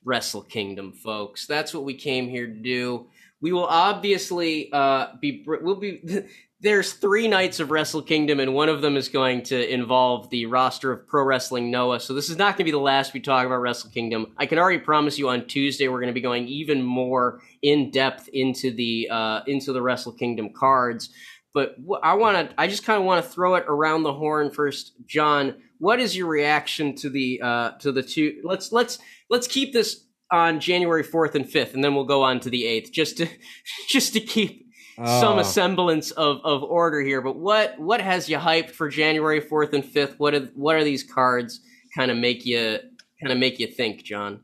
Wrestle Kingdom, folks. That's what we came here to do. We will obviously uh, be. We'll be. There's three nights of Wrestle Kingdom, and one of them is going to involve the roster of Pro Wrestling Noah. So this is not going to be the last we talk about Wrestle Kingdom. I can already promise you on Tuesday we're going to be going even more in depth into the uh, into the Wrestle Kingdom cards. But I want to. I just kind of want to throw it around the horn first, John. What is your reaction to the uh, to the two? Let's let's let's keep this on January fourth and fifth, and then we'll go on to the eighth, just to just to keep some Oh. semblance of, of order here. But what what has you hyped for January fourth and fifth? What are what are these cards kind of make you kind of make you think, John?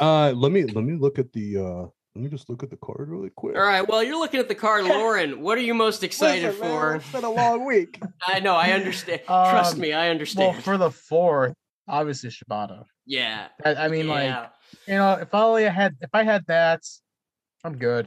Uh, let me let me look at the uh let me just look at the card really quick. All right. Well, you're looking at the card, Lauren. What are you most excited Listen, man, for? It's been a long week. I know. I understand. Trust Um, me. I understand. Well, for the fourth, obviously Shibata. yeah. I, I mean, like you know, if I only had if I had that, I'm good.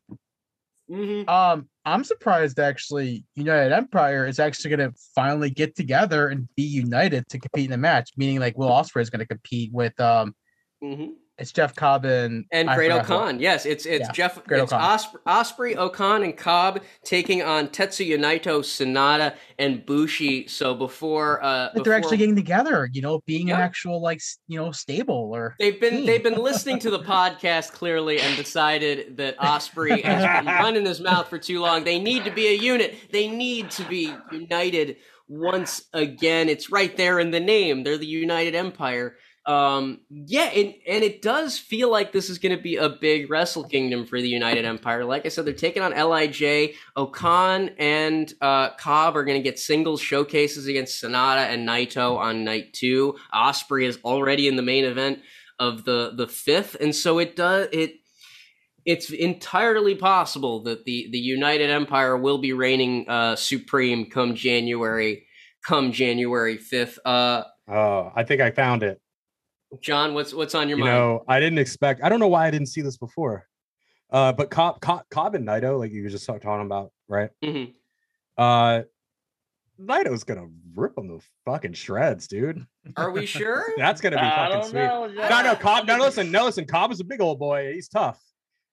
Mhm. Um, I'm surprised actually. United Empire is actually going to finally get together and be united to compete in a match. Meaning, like Will Ospreay is going to compete with um, Mhm. It's Jeff Cobb and And Great O-Khan. Yes, it's it's Yeah, Jeff. Great it's. Ospreay, O-Khan, and Cobb taking on Tetsuya Naito, Sanada, and Bushi. So before, uh, But they're actually getting together. You know, being Yeah. an actual like you know stable or They've been team. they've been listening to the podcast clearly and decided that Ospreay has been running his mouth for too long. They need to be a unit. They need to be united once again. It's right there in the name. They're the United Empire. Um, yeah, and, and it does feel like this is going to be a big Wrestle Kingdom for the United Empire. Like I said, they're taking on Lij. O-Khan and uh, Cobb are going to get singles showcases against Sanada and Naito on night two. Ospreay is already in the main event of the the fifth, and so it does it. It's entirely possible that the the United Empire will be reigning uh, supreme come January, come January fifth. Uh, Oh, I think I found it. John, what's what's on your you mind? know, I didn't expect. I don't know why I didn't see this before. Uh, but Cobb, Cobb, Cobb and Naito, like you were just talking about, right? Mhm. Uh, Naito's gonna rip them to fucking shreds, dude. Are we sure? That's gonna be I fucking don't sweet. know. No, no, Cobb. No, listen, no, listen. Cobb is a big old boy. He's tough.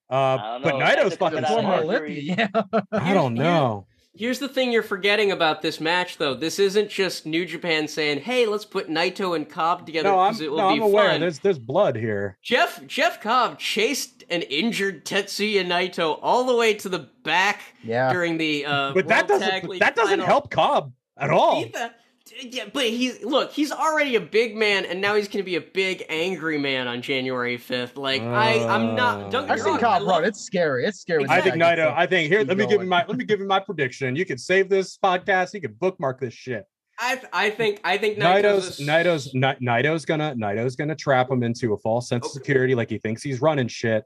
Uh, but know. Naito's fucking former smart. Olympian. Yeah. I don't know. Here's the thing you're forgetting about this match, though. This isn't just New Japan saying, "Hey, let's put Naito and Cobb together No, I'm, because it will no, be I'm aware. fun." There's there's blood here. Jeff Jeff Cobb chased an injured Tetsuya Naito all the way to the back Yeah. during the uh, But that World Tag doesn't League that doesn't final. help Cobb at all. Either- Yeah, but he's look, he's already a big man, and now he's going to be a big angry man on January fifth. Like I, I'm not. Oh. Don't get I've me seen wrong. Cobb run. It's scary. It's scary. when I think guy gets Naito. I think here. keep Let me give you going. my. Let me give you my prediction. You can save this podcast. You can bookmark this shit. I, I think I think Naito's, Naito's Naito's Naito's gonna Naito's gonna trap him into a false sense of security, like he thinks he's running shit,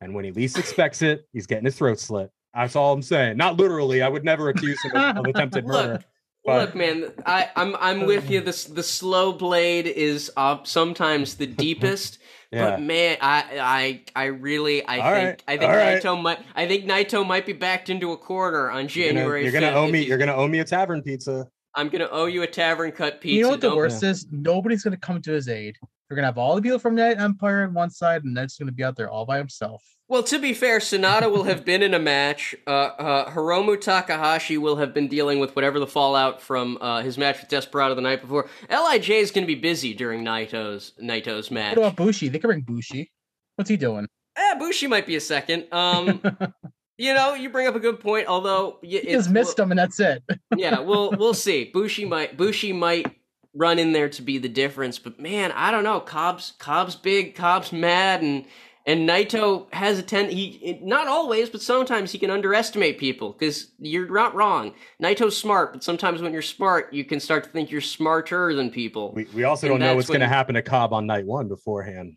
and when he least expects it, he's getting his throat slit. That's all I'm saying. Not literally. I would never accuse him of, of attempted Look, murder. But- Look, man, I, I'm I'm with you. The the slow blade is uh, sometimes the deepest, Yeah. but man, I I I really I All think right, I think all right. Naito might I think Naito might be backed into a corner on You're gonna, January. you're gonna owe me. You're gonna owe me a tavern pizza. I'm gonna owe you a tavern cut pizza. You know what the Don't- worst is? Nobody's gonna come to his aid. We're gonna have all the people from that empire on one side, and Ned's gonna be out there all by himself. Well, to be fair, Sanada will have been in a match. Uh, uh, Hiromu Takahashi will have been dealing with whatever the fallout from uh, his match with Desperado the night before. Lij is going to be busy during Naito's Naito's match. What about Bushi? They can bring Bushi. What's he doing? Eh, Bushi might be a second. Um, you know, you bring up a good point. Although, y- He it's- just missed him, and that's it. yeah, we'll we'll see. Bushi might Bushi might run in there to be the difference, but man, I don't know. Cobb's Cobb's big, Cobb's mad, and and Naito has a ten. He not always, but sometimes he can underestimate people because you're not wrong. Naito's smart, but sometimes when you're smart, you can start to think you're smarter than people. We, we also And don't know that's what's going to happen to Cobb on night one beforehand.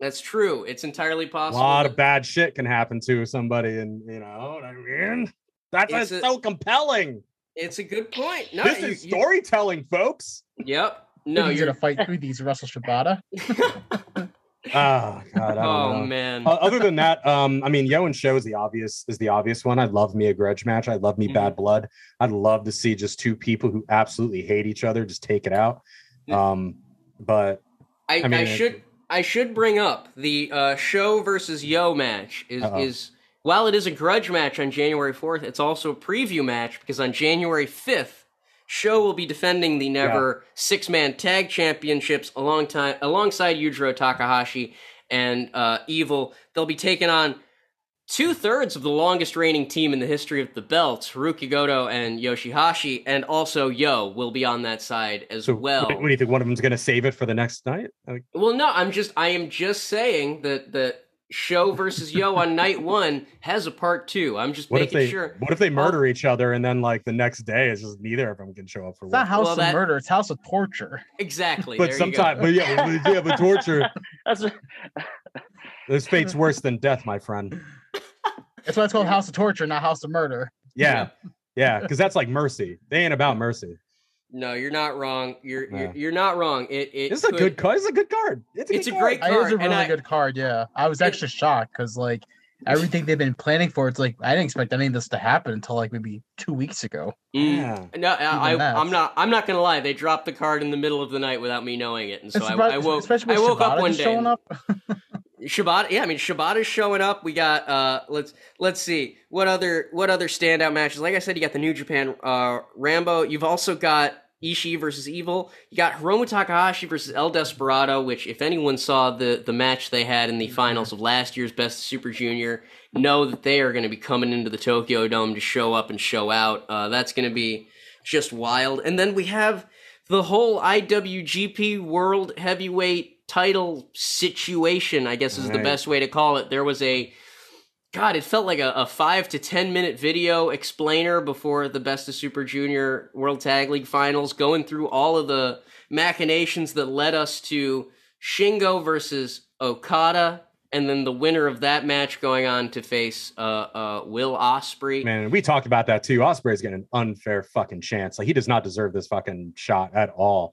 That's true. It's entirely possible. A lot of bad shit can happen to somebody, and you know what I mean. That's why It's it's a- so compelling. it's a good point. No, this you- is you- storytelling, folks. Yep. No, No, you're. gonna fight through these Russell Shibata. Oh God, I oh know. man. O- Other than that, um, I mean, Yo and Sho is the obvious is the obvious one. I love me a grudge match. I love me Mhm. bad blood. I'd love to see just two people who absolutely hate each other just take it out. Um, but I, I I, mean, it- should I should bring up the uh, Sho versus Yo match is Uh-oh. is while it is a grudge match on January fourth, it's also a preview match because on January fifth, Sho will be defending the Never six man tag championships along time alongside Yujiro Takahashi and uh, Evil. They'll be taking on two thirds of the longest reigning team in the history of the belt, Hirooki Goto and Yoshihashi, and also Yo will be on that side as So well. what, do you think? One of them's going to save it for the next night? Well, no, I'm just I am just saying that the Sho versus Yo on night one has a part two. I'm just what if making they? sure. What if they murder each other and then like the next day is just neither of them can show up for It's not? House Well, of that- Murder. It's House of Torture. Exactly. But there you go. sometimes, but yeah, but yeah, but torture. That's This fate's worse than death, my friend. That's why it's called House of Torture, not House of Murder. Yeah, yeah, because that's like mercy. They ain't about mercy. No, you're not wrong. You're Yeah. you're, you're not wrong. It it This is a good card. This is a good card. It's a, It's good a great card. It is a really I- good card. Yeah, I was It- actually shocked because like everything they've been planning for, it's like I didn't expect any of this to happen until like maybe two weeks ago. Mm. Yeah. No, I, I I'm not. I'm not gonna lie. They dropped the card in the middle of the night without me knowing it, and so It's I, about- I woke. especially I with woke up one day. showing Shibata, yeah, I mean Shibata's showing up. We got uh let's let's see what other what other standout matches. Like I said, you got the New Japan uh Rambo. You've also got Ishii versus Evil. You got Hiromu Takahashi versus El Desperado, which if anyone saw the the match they had in the finals of last year's Best Super Junior, know that they are going to be coming into the Tokyo Dome to show up and show out. Uh, that's going to be just wild. And then we have the whole IWGP World Heavyweight title situation, I guess is the best way to call it. There was a God, it felt like a, a five to ten minute video explainer before the Best of Super Junior World Tag League Finals, going through all of the machinations that led us to Shingo versus Okada, and then the winner of that match going on to face uh, uh, Will Ospreay. Man, we talked about that too. Ospreay's getting an unfair fucking chance. Like he does not deserve this fucking shot at all.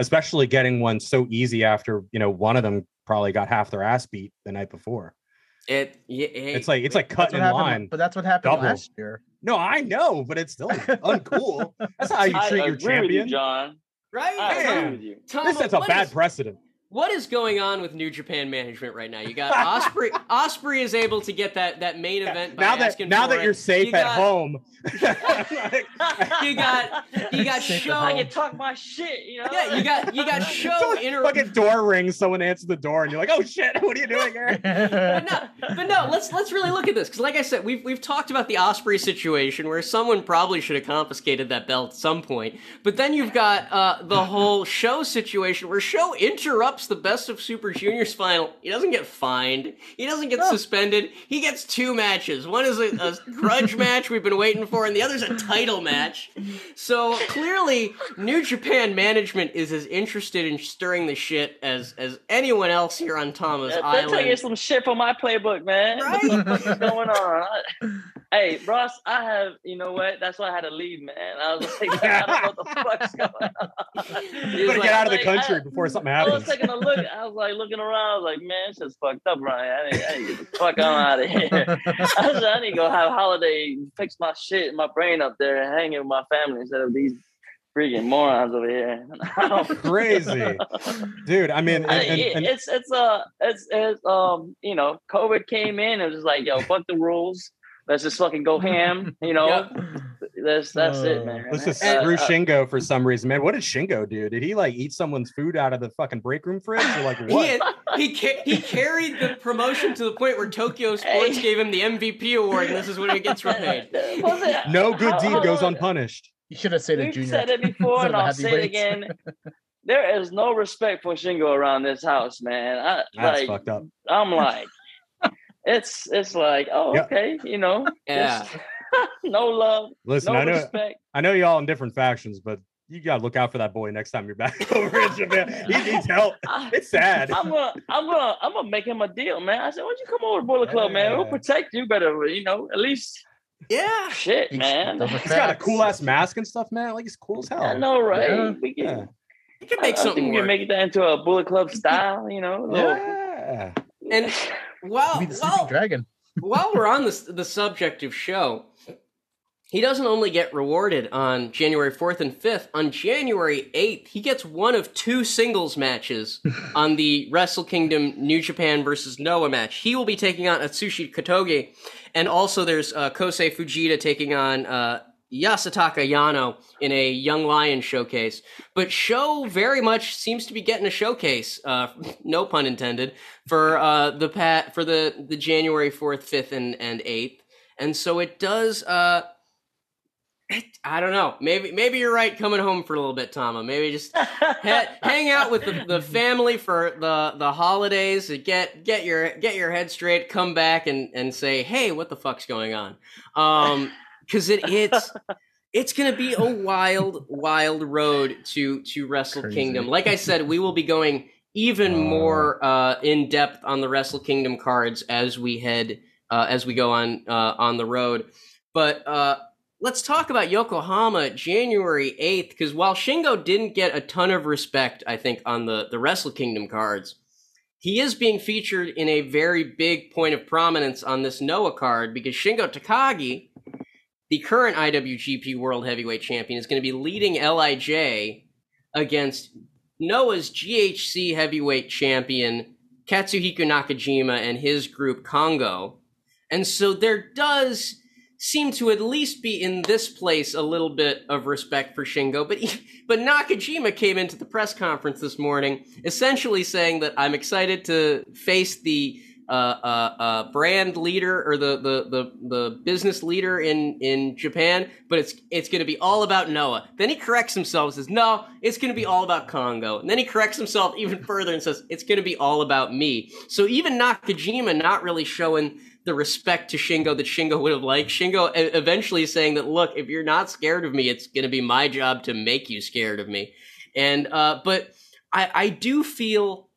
Especially getting one so easy after you know one of them probably got half their ass beat the night before. It, yeah, It's like it's like That's cutting what in happened, line. but that's what happened Double. last year. No, I know, but it's still uncool. That's how you I treat agree your with you, champion. John. right. I Man. agree with you. Tom, This sets a bad is- precedent. What is going on with New Japan management right now? You got Ospreay. Ospreay is able to get that that main event by Now that asking now for that it. you're safe You at got- home, You got you got Safe show. I can talk my shit, you know. Yeah, you got you got Sho Fucking inter. fucking door rings, someone answers the door, and you're like, "Oh shit, what are you doing here?" But no, but no, let's let's really look at this because, like I said, we've we've talked about the Ospreay situation where someone probably should have confiscated that belt at some point. But then you've got uh, the whole Sho situation where Sho interrupts the Best of Super Juniors final. He doesn't get fined. He doesn't get suspended. He gets two matches. One is a, a grudge match we've been waiting for, and the other's a title match. So clearly, New Japan management is as interested in stirring the shit as as anyone else here on Thomas Island. They're Island. taking some shit from my playbook, man. What the fuck is going on? Hey, Ross, I have, you know what? That's why I had to leave, man. I was like, I don't know what the fuck's going on. You better like- get out of the like, country I- before something happens. I was taking a look. I was like looking around. I was like, man, this is fucked up, Ryan. I need, I need to get the fuck out of here. I, was, I need to go have a holiday, fix my shit, my brain up there, and hang with my family instead of these freaking morons over here. Crazy, dude. I mean, and, and- and- it's it's uh it's it's um you know COVID came in and it was like yo fuck the rules let's just fucking go ham you know Yep. that's that's Uh, it man let's just Uh, screw uh, Shingo for some reason, man. What did Shingo do? Did he like eat someone's food out of the fucking break room fridge, or like He, what? had- he ca- he carried the promotion to the point where Tokyo Sports Hey. gave him the MVP award, and this is what he gets repaid. was No good deed how goes unpunished. You should have said it, We've Junior. said it before and I'll say it again there is no respect for Shingo around this house man I, That's like fucked up. I'm like it's it's like oh Yeah. okay you know Yeah. no love Listen, no I know, respect I know y'all in different factions, but you gotta look out for that boy next time you're back over in Japan. He needs help. It's sad. I'm gonna, I'm gonna, I'm gonna make him a deal, man. I said, "Why don't you come over to Bullet Club, man? We'll protect you better, you know. At least, Yeah. shit, He's- man. He's got a cool ass mask and stuff, man. Like he's cool as hell. I know, right? Yeah. We can, Yeah. He can I, make I think something we can make that into a Bullet Club style, you know. little- Yeah. And the sleeping well, dragon. while we're on this the subject of Sho, he doesn't only get rewarded on January 4th and 5th, on January 8th, he gets one of two singles matches on the Wrestle Kingdom New Japan versus Noah match. He will be taking on Atsushi Kotoge, and also there's uh, Kosei Fujita taking on uh, Yasutaka Yano in a Young Lion showcase. But Sho very much seems to be getting a showcase, uh, no pun intended, for uh, the pat for the the January fourth, fifth, and and eighth. And so it does. Uh, it, I don't know. Maybe maybe you're right. Coming home for a little bit, Tama. Maybe just ha- hang out with the, the family for the the holidays. Get get your get your head straight. Come back and and say, hey, what the fuck's going on? Um, because it it's it's gonna be a wild wild road to to Wrestle Crazy. Kingdom. Like I said, we will be going even more uh, in depth on the Wrestle Kingdom cards as we head uh, as we go on uh, on the road. But uh, let's talk about Yokohama January eighth, because while Shingo didn't get a ton of respect, I think on the the Wrestle Kingdom cards. He is being featured in a very big point of prominence on this Noah card because Shingo Takagi, the current IWGP World Heavyweight Champion, is going to be leading LIJ against Noah's GHC Heavyweight Champion Katsuhiko Nakajima and his group Kongo. And so there does seem to at least be in this place a little bit of respect for Shingo, but but Nakajima came into the press conference this morning essentially saying that I'm excited to face the uh, uh, brand leader or the, the, the, the business leader in, in Japan, but it's it's going to be all about Noah. Then he corrects himself and says, no, it's going to be all about Kongo. And then he corrects himself even further and says, it's going to be all about me. So even Nakajima not really showing the respect to Shingo that Shingo would have liked. Shingo eventually saying that, look, if you're not scared of me, it's going to be my job to make you scared of me. And, uh, but I, I do feel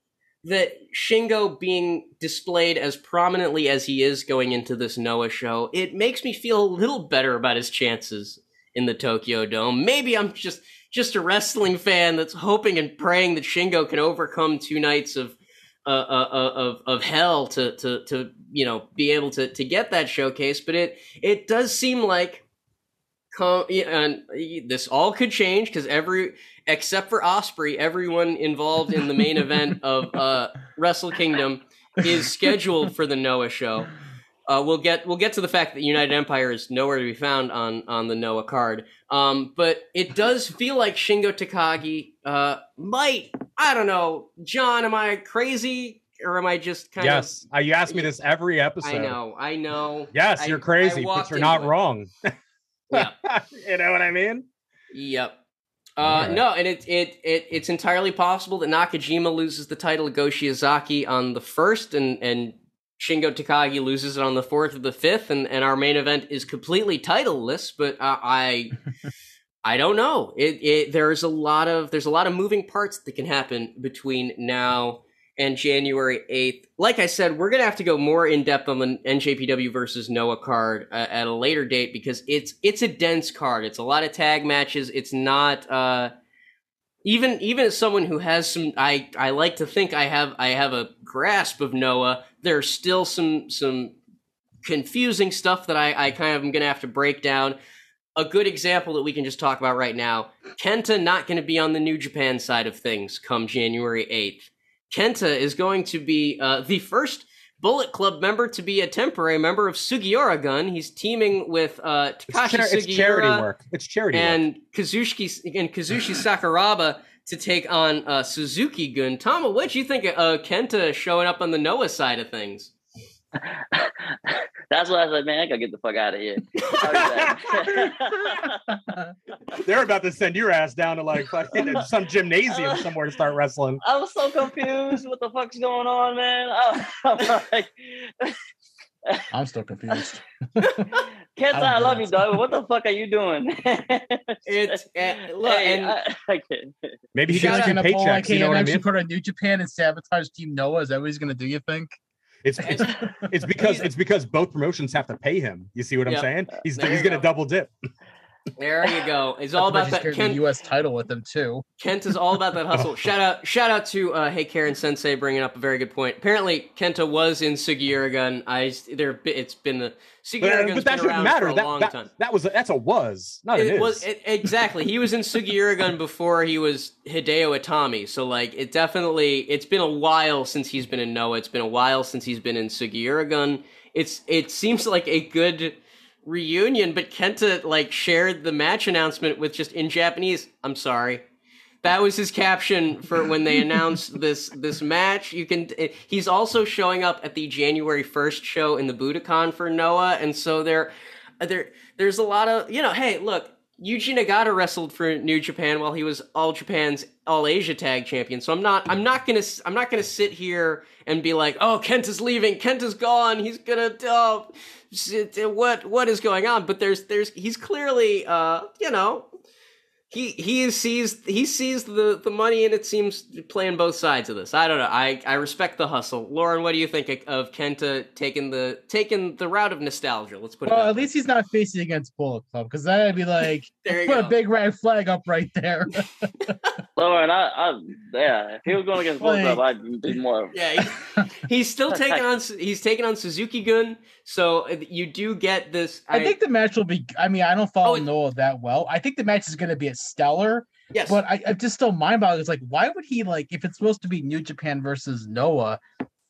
that Shingo being displayed as prominently as he is going into this Noah show, it makes me feel a little better about his chances in the Tokyo Dome. Maybe I'm just just a wrestling fan that's hoping and praying that Shingo can overcome two nights of uh, uh, uh, of of hell to to to you know be able to to get that showcase. But it it does seem like and this all could change because every except for Ospreay, everyone involved in the main event of uh, Wrestle Kingdom is scheduled for the Noah show. Uh, we'll get we'll get to the fact that United Empire is nowhere to be found on on the Noah card. Um, but it does feel like Shingo Takagi uh, might. I don't know, John. Am I crazy or am I just kind of. yes, uh, you ask me this every episode. I know, I know. Yes, I- you're crazy, but you're not it. wrong. Yeah. you know what I mean? Yep. Uh, Alright. No, and it, it it it's entirely possible that Nakajima loses the title to Go Shiozaki on the first, and and Shingo Takagi loses it on the fourth or the fifth, and, and our main event is completely titleless. But uh, I I don't know. It it there's a lot of there's a lot of moving parts that can happen between now and January 8th. Like I said, we're going to have to go more in depth on the NJPW versus Noah card uh, at a later date because it's it's a dense card. It's a lot of tag matches. It's not uh even even as someone who has some I I like to think I have I have a grasp of Noah, there's still some some confusing stuff that I I kind of am going to have to break down. A good example that we can just talk about right now, Kenta not going to be on the New Japan side of things come January 8th. Kenta is going to be uh, the first Bullet Club member to be a temporary member of Sugiura Gun. He's teaming with uh, It's, Takashi char- it's charity work. It's charity work. and Kazushi and Kazushi Sakuraba to take on uh, Suzuki Gun. Tama, what do you think of uh, Kenta showing up on the Noah side of things? That's why I was like, man, I gotta get the fuck out of here. They're about to send your ass down to like fucking some gymnasium somewhere to start wrestling. I was so confused. What the fuck's going on, man? I- I'm like, I'm still confused. Kenta, I love you, dog. What the fuck are you doing? It's uh, look, Hey, and I, I. Maybe he Shout gets two out Paul. You know what I actually mean? put on New Japan and sabotage Team Noah. Is that what he's gonna do? You think? It's it's, it's because it's because both promotions have to pay him. You see what I'm saying? He's There he's gonna go. double dip. There you go. It's all about that. Kent, Kent, the U.S. title with them too. Kent is all about that hustle. shout out, shout out to uh, Hey Karen Sensei bringing up a very good point. Apparently, Kenta was in Sugiura I there, it's been the Sugiura but, but that been shouldn't matter. that, long that, time. that was a, that's a was, not an It is. was it, exactly. He was in Sugiura before he was Hideo Itami. So like, it definitely. It's been a while since he's been in Noah. It's been a while since he's been in Sugiura It's it seems like a good reunion, but Kenta like shared the match announcement with just in Japanese. I'm sorry. That was his caption for when they announced this this match. You can. Eh, he's also showing up at the January first show in the Budokan for Noah, and so there, eh, there, there's a lot of you know. Hey, look, Yuji Nagata wrestled for New Japan while he was All Japan's All Asia Tag Champion. So I'm not I'm not gonna I'm not gonna sit here and be like, oh, Kent is leaving, Kent is gone, he's gonna oh, what what is going on? But there's there's he's clearly uh you know he he sees he sees the the money and it seems playing both sides of this. I don't know. I I respect the hustle. Lauren, what do you think of Kenta taking the taking the route of nostalgia? Let's put it. Well, at least he's not facing against Bullet Club because that'd be like put go. a big red flag up right there. Lauren, I, I, yeah, if he was going against Bullet Like- Club, I'd be more. Yeah, he- he's still taking on he's taking on Suzuki Gun, so you do get this. I, think the match will be. I mean, I don't oh, follow Oh, Noah that well. I think the match is going to be a stellar, yes, but I, I just still mind boggling. It's like, why would he like if it's supposed to be New Japan versus Noah?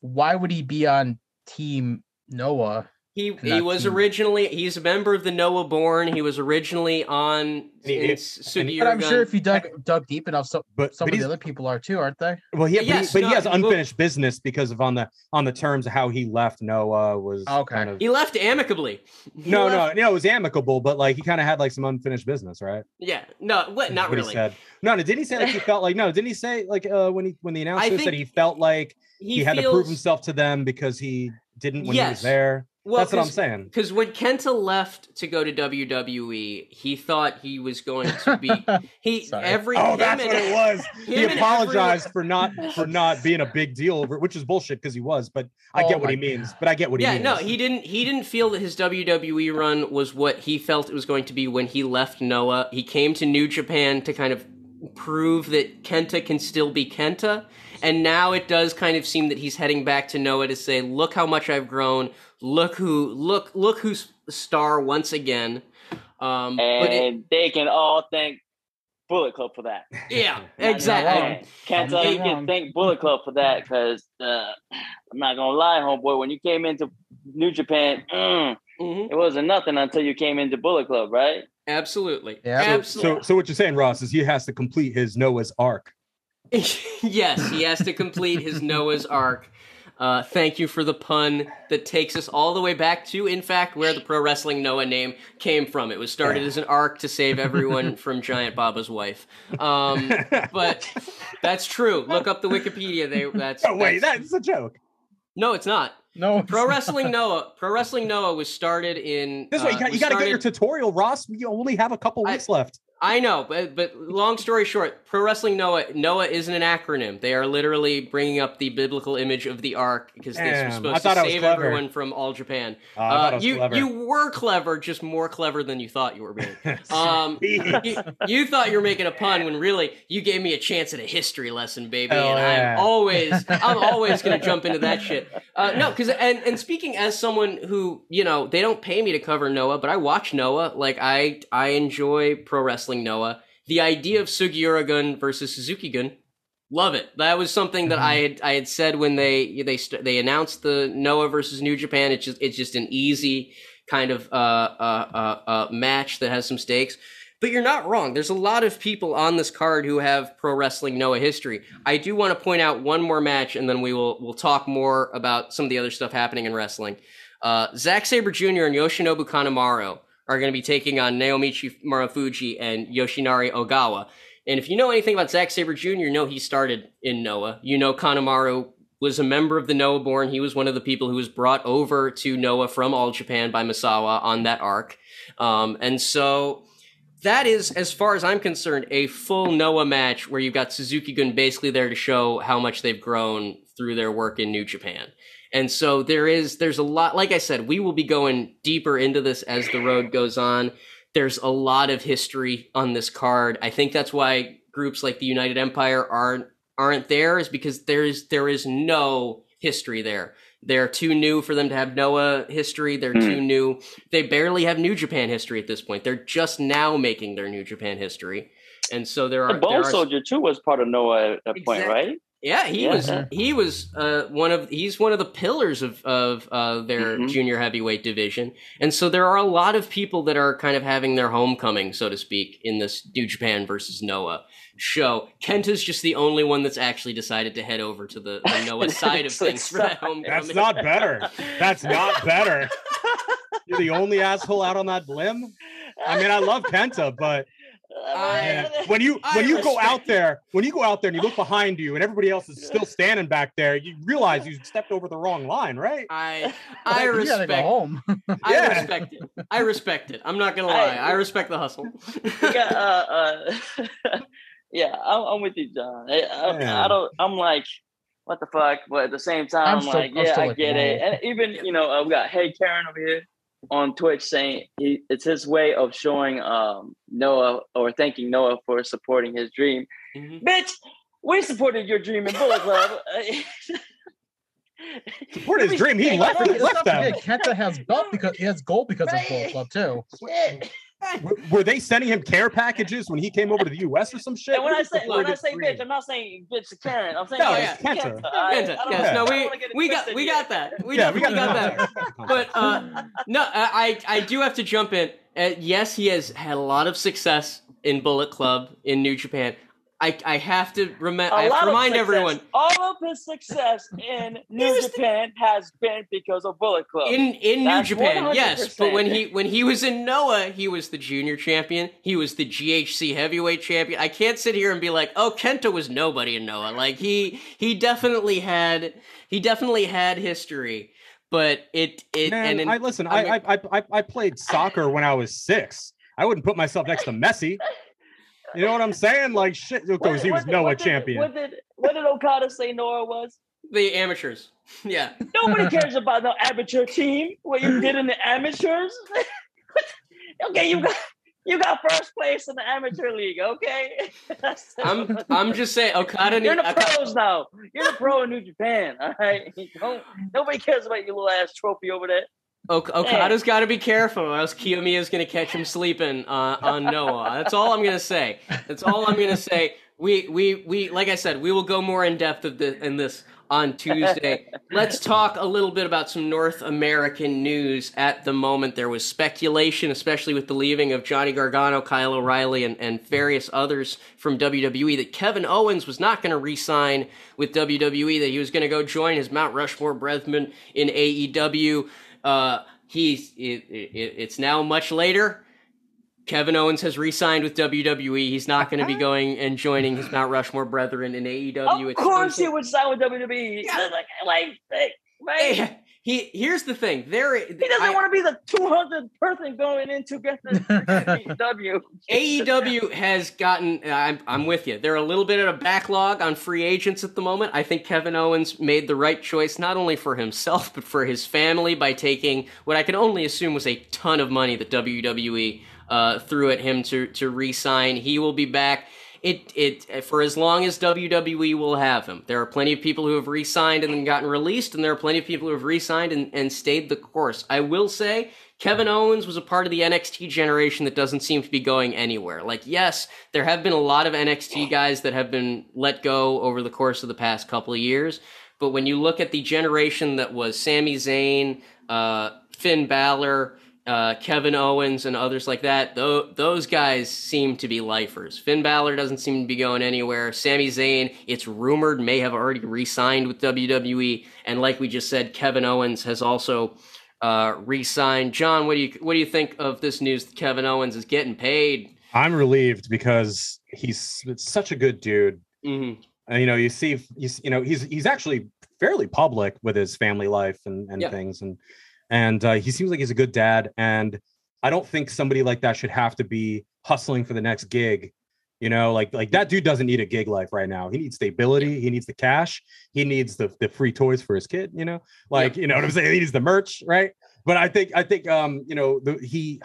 Why would he be on Team Noah? He he was originally he's a member of the Noah Born. He was originally on he- in and- But I'm Gun. sure if you dug dug deep enough, so but some but of the other people are too, aren't they? well, yeah, Yes, but, he, but no, he has well- unfinished business because of on the on the terms of how he left Noah was Okay. kind of he left amicably. He no, left- no, no. It was amicable, but like he kind of had like some unfinished business, right? yeah, no, what? Not What he really. said. No, no. Didn't he say like he felt like no? Didn't he say like uh when he when the announcer said he felt like He, he, had feels, to prove himself to them because he didn't when he was there? Well, That's what I'm saying. Because when Kenta left to go to WWE, he thought he was going to be he Sorry. every Oh, that's and- what it was. He him and apologized for not for not being a big deal over, which is bullshit because he was. But I Oh get what my he means. But I get what yeah, he means. Yeah, no, he didn't. He didn't feel that his WWE run was what he felt it was going to be when he left Noah. He came to New Japan to kind of prove that Kenta can still be Kenta, and now it does kind of seem that he's heading back to Noah to say, "Look how much I've grown. Look who look look who's star once again." Um, but it, And they can all thank Bullet Club for that. yeah, Not- not exactly. Can't I'm tell you can thank Bullet Club for that because uh, I'm not gonna lie, homeboy. When you came into New Japan, mm, Mhm. it wasn't nothing until you came into Bullet Club, right? Absolutely. Yeah. So, Absolutely. so, so what you're saying, Ross, is he has to complete his Noah's Ark. yes, he has to complete his Noah's Ark. Uh, thank you for the pun that takes us all the way back to, in fact, where the pro wrestling Noah name came from. It was started as an arc to save everyone from Giant Baba's wife. Um, but that's true. Look up the Wikipedia. They that's Oh wait, that's- that's a joke. no, it's not. No, it's Pro not. wrestling Noah. Pro wrestling Noah was started in. This way, you uh, got, you got to get your tutorial, Ross. We only have a couple I- weeks left. I know, but but long story short, Pro Wrestling Noah Noah isn't an acronym. They are literally bringing up the biblical image of the ark because this was supposed to save everyone from all Japan. Oh, I Uh, you clever. you were clever, just more clever than you thought you were being. Um, you, you thought you were making a pun when really you gave me a chance at a history lesson, baby. And yeah. I'm always I'm always gonna jump into that shit. Uh, no, because and and speaking as someone who you know they don't pay me to cover Noah, but I watch Noah. Like I I enjoy pro wrestling Noah. The idea of Sugiura Gun versus Suzuki Gun. Love it. That was something that I had I had said when they they they announced the Noah versus New Japan. It's just it's just an easy kind of uh, uh, uh, uh, match that has some stakes. But you're not wrong. There's a lot of people on this card who have pro wrestling Noah history. I do want to point out one more match, and then we will we'll talk more about some of the other stuff happening in wrestling. Uh, Zack Sabre Jr. and Yoshinobu Kanemaru are going to be taking on Naomichi Marufuji and Yoshinari Ogawa. And if you know anything about Zack Sabre Jr., you know he started in Noah. You know Kanemaru was a member of the Noah Born. He was one of the people who was brought over to Noah from All Japan by Misawa on that arc. Um, and so that is, as far as I'm concerned, a full Noah match where you've got Suzuki Gun basically there to show how much they've grown through their work in New Japan. And so there is, there's a lot, like I said, we will be going deeper into this as the road goes on. there's a lot of history on this card. I think that's why groups like the United Empire aren't aren't there is because there's there is no history there. They're too new for them to have Noah history. They're too hmm. new. They barely have New Japan history at this point. They're just now making their New Japan history. And so there are The Bone there are Soldier too was part of Noah at that point, right? Yeah, he Yeah. was he was uh, one of he's one of the pillars of of uh, their Mhm. junior heavyweight division, and so there are a lot of people that are kind of having their homecoming, so to speak, in this New Japan versus Noah show. Kenta's just the only one that's actually decided to head over to the, the Noah side of things for that homecoming. That's not better. That's not better. You're the only asshole out on that limb. I mean, I love Kenta, but I- when you I when you go out there, when you go out there and you look behind you and everybody else is still standing back there, you realize you stepped over the wrong line, right? I I you gotta go respect home. I Yeah. respect it. I respect it. I'm not gonna lie. I, I- respect the hustle. yeah, uh, uh, yeah, I'm, I'm with you, John. I, I, Yeah. I don't. I'm like, what the fuck? But at the same time, I'm I'm, still- like, I'm yeah, still I like, get it. And even you know, uh, we got Hey Karen over here on Twitch saying he, it's his way of showing um, Noah or thanking Noah for supporting his dream. Mhm. Bitch, we supported your dream in Bullet Club. Support his dream. He left, he left not them. forget, Kenta has belt because he has gold because of Bullet Club too. Shit. W- Were they sending him care packages when he came over to the U.S. or some shit? And when I say when I say Dream. bitch, I'm not saying bitch to Karen. I'm saying No, yeah, it's Kenta. Kenta. I- Kenta, I yes, I no, we wanna get it we got we yet. got that. We yeah, we got, definitely got that. But uh, no, I I do have to jump in. Uh, yes, he has had a lot of success in Bullet Club in New Japan. I I have to remember. A I have to remind everyone All of his success in New Japan has been because of Bullet Club. in in New That's Japan, yes. But when he when he was in Noah, he was the junior champion. He was the GHC heavyweight champion. I can't sit here and be like, oh, Kenta was nobody in Noah. Like he he definitely had he definitely had history. But it it Man, and in, I listen. I I, I I I played soccer when I was six. I wouldn't put myself next to Messi. You know what I'm saying? Like shit. Of What- he was did- Noah what did- champion. What did what did Okada say Noah was? the amateurs. Yeah. Nobody cares about the amateur team. What you did in the amateurs? okay, you got you got first place in the amateur league. Okay, That's- I'm I'm just saying Okada You're need, the pros now. You're the pro in New Japan. All right. Don't, nobody cares about your little ass trophy over there. Ok- Okada's got to be careful, or else Kiyomiya's going to catch him sleeping uh, on Noah. That's all I'm going to say. That's all I'm going to say. We, we, we, like I said, we will go more in depth of the, in this on Tuesday. Let's talk a little bit about some North American news at the moment. There was speculation, especially with the leaving of Johnny Gargano, Kyle O'Reilly, and, and various others from WWE, that Kevin Owens was not going to re sign with WWE, that he was going to go join his Mount Rushmore brethren in AEW. Uh, he's it, it, it's now much later. Kevin Owens has re-signed with WWE. He's not going to be going and joining his Mount Rushmore brethren in AEW. Of It's course, he would sign with WWE. Yeah. Like, like, like, he here's the thing. There, he doesn't want to be the 200th person going into get the AEW. AEW has gotten. I'm, I'm with you. They're a little bit at a backlog on free agents at the moment. I think Kevin Owens made the right choice, not only for himself but for his family, by taking what I can only assume was a ton of money that WWE uh, threw at him to to re-sign. He will be back. It it for as long as WWE will have him. There are plenty of people who have re-signed and then gotten released, and there are plenty of people who have re-signed and, and stayed the course. I will say Kevin Owens was a part of the NXT generation that doesn't seem to be going anywhere. Like, yes, there have been a lot of NXT guys that have been let go over the course of the past couple of years, but when you look at the generation that was Sami Zayn, uh, Finn Balor, uh, Kevin Owens, and others like that, tho- those guys seem to be lifers. Finn Balor doesn't seem to be going anywhere. Sami Zayn, it's rumored, may have already re signed with WWE. And like we just said, Kevin Owens has also uh, re-signed. John, what do you what do you think of this news? That Kevin Owens is getting paid. I'm relieved because he's such a good dude. Mm-hmm. And, you know, you see, you, you know, he's he's actually fairly public with his family life and, and Yeah. things, and and uh, he seems like he's a good dad. And I don't think somebody like that should have to be hustling for the next gig. You know, like like that dude doesn't need a gig life right now. He needs stability. He needs the cash. He needs the the free toys for his kid. You know, like you know what I'm saying. He needs the merch, right? But I think I think um you know the, he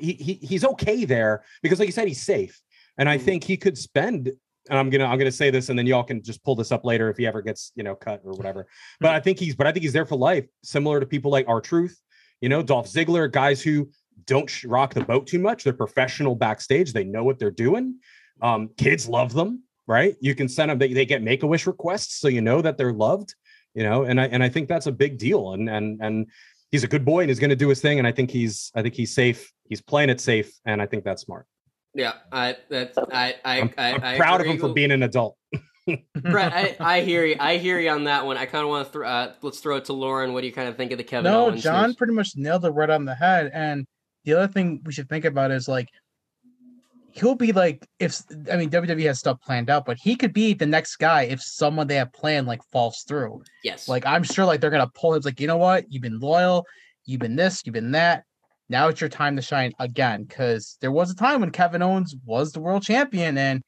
he, he he's okay there because, like you said, he's safe, and I Mhm. think he could spend. And I'm gonna I'm gonna say this, and then y'all can just pull this up later if he ever gets you know cut or whatever. But I think he's but I think he's there for life, similar to people like R-Truth, you know, Dolph Ziggler, guys who don't rock the boat too much. They're professional backstage. They know what they're doing. Um, kids love them, right? You can send them. They, they get Make a Wish requests, so you know that they're loved. You know, and I and I think that's a big deal. And and and he's a good boy and he's going to do his thing. And I think he's I think he's safe. He's playing it safe, and I think that's smart. Yeah, I that's I I I'm, I, I'm I proud of him for being an adult. Brett, I, I hear you. I hear you on that one. I kind of want to throw. Uh, let's throw it to Lauren. What do you kind of think of the Kevin no, Owens? John news? pretty much nailed it right on the head. And the other thing we should think about is like he'll be like if I mean WWE has stuff planned out, but he could be the next guy if someone they have planned like falls through. Yes. Like I'm sure like they're gonna pull him like, you know what? You've been loyal, you've been this, you've been that. Now it's your time to shine again. Cause there was a time when Kevin Owens was the world champion and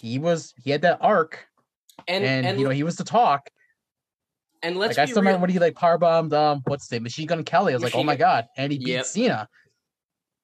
he was he had that arc and and, and, you know he was the talk. and let's like I be still real. remember when he like power bombed um what's the Machine Gun Kelly. I was like, oh my god, and he beat Yep. Cena.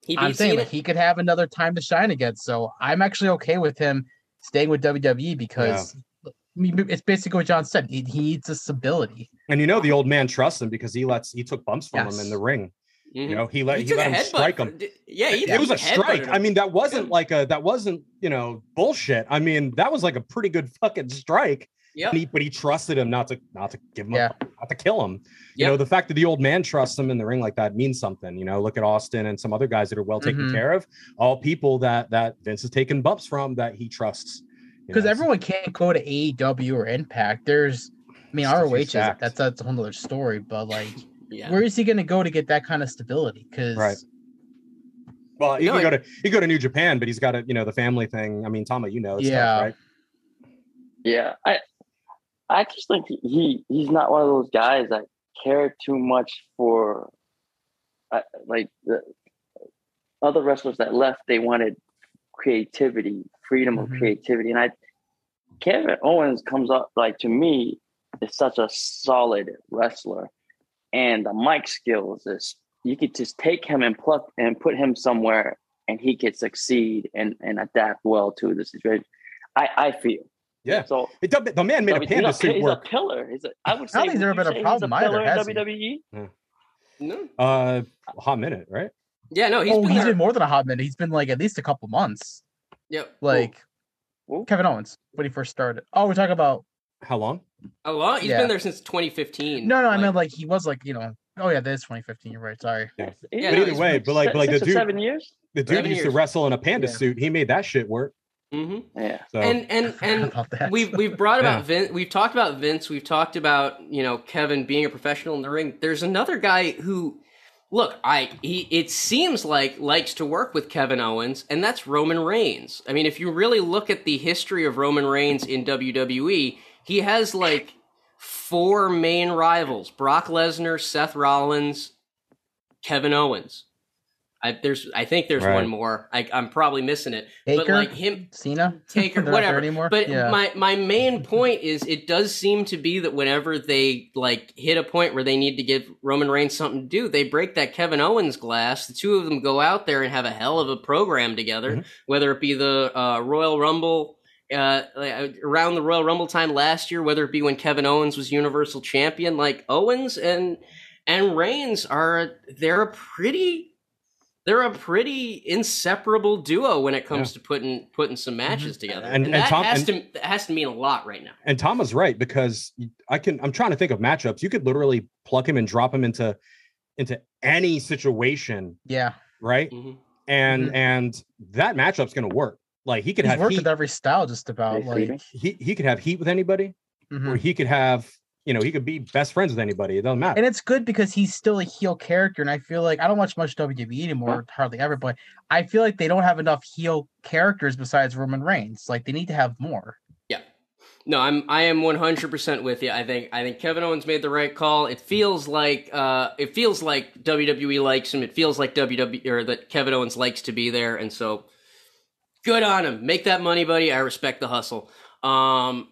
he I'm saying Cena. like he could have another time to shine again. So I'm actually okay with him staying with WWE because I mean, it's basically what John said. He, he needs a stability. And you know the old man trusts him because he lets he took bumps from him in the ring. Mhm. You know, he let he, took let him headbutt strike him. d- Yeah, he it was a strike. him. I mean, that wasn't like a that wasn't you know bullshit. I mean, that was like a pretty good fucking strike. Yep. And he- but he trusted him not to not to give him Yeah. a, not to kill him. You know, the fact that the old man trusts him in the ring like that means something. You know, look at Austin and some other guys that are well taken Mhm. care of. All people that that Vince has taken bumps from that he trusts. Because everyone can't go to AEW or Impact. There's, I mean, It's just a ROH is that's that's a whole other story. But like, yeah. where is he going to go to get that kind of stability? Because Right. Well, he No, can I- go to he can go to New Japan, but he's got to you know the family thing. I mean, Tama, you know, it's tough, Yeah. right? Yeah, I I just think he- he he's not one of those guys that care too much for uh, like the other wrestlers that left. They wanted creativity, freedom of Mhm. creativity, and I Kevin Owens comes up like to me is such a solid wrestler, and the mic skills is you could just take him and pluck and put him somewhere, and he could succeed and and adapt well to the situation. I I feel. Yeah. So It, the, the man made a he's panda suit he's work. a pillar. He's a, I would I say. don't think there's would ever been a say he's problem either, pillar in has he? WWE. No. Uh, a hot minute, right? Yeah, no, he's oh, been he's there. been more than a hot minute. He's been like at least a couple months. Yep. Like Who? Kevin Owens when he first started. Oh, we're talking about How long? A lot. He's Yeah. been there since 2015. no, no. I like- meant like he was like you know. Oh yeah, that is 2015. You're right. Sorry. Yeah. Yeah, but no, either he's way, but like, but like the dude, seven years. the dude Seven used to wrestle in a panda Yeah. suit. He made that shit work. Mhm. Yeah. So And and and forgot about that. we've we've brought Yeah. about Vince. We've talked about Vince. We've talked about you know Kevin being a professional in the ring. There's another guy who, look, I he it seems like likes to work with Kevin Owens, and that's Roman Reigns. I mean, if you really look at the history of Roman Reigns in WWE, he has like four main rivals: Brock Lesnar, Seth Rollins, Kevin Owens. I, there's, I think there's Right. one more. I, I'm probably missing it, but like him, Cena, Taker, They're not there whatever. anymore. But yeah. my my main point is, it does seem to be that whenever they like hit a point where they need to give Roman Reigns something to do, they break that Kevin Owens glass. The two of them go out there and have a hell of a program together. Mhm. Whether it be the uh, Royal Rumble. Uh, around the Royal Rumble time last year, whether it be when Kevin Owens was Universal Champion, like Owens and and Reigns are they're a pretty they're a pretty inseparable duo when it comes to putting putting some matches together, And- and, and that Tom- has and- to that has to mean a lot right now. and Tama's right because I can. I'm trying to think of matchups. You could literally plug him and drop him into into any situation, yeah, right? Mhm. And Mhm. and that matchup's gonna work. Like he could he's have worked heat. with every style just about. Like, He he could have heat with anybody, mhm. or he could have you know he could be best friends with anybody. It doesn't matter. and it's good because he's still a heel character, and I feel like I don't watch much WWE anymore, hardly ever, but I feel like they don't have enough heel characters besides Roman Reigns. Like they need to have more. Yeah. No, I'm I am 100% with you. I think I think Kevin Owens made the right call. It feels like uh it feels like WWE likes him. It feels like WWE or that Kevin Owens likes to be there and so good on him. Make that money, buddy. I respect the hustle. Um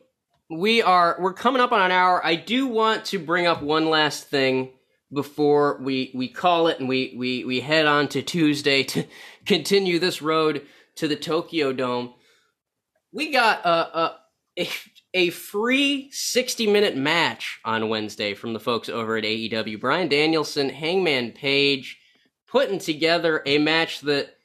we are we're coming up on an hour. I do want to bring up one last thing before we we call it and we we we head on to Tuesday to continue this road to the Tokyo Dome. We got a a, a free 60 minute match on Wednesday from the folks over at AEW. Bryan Danielson, Hangman Page putting together a match that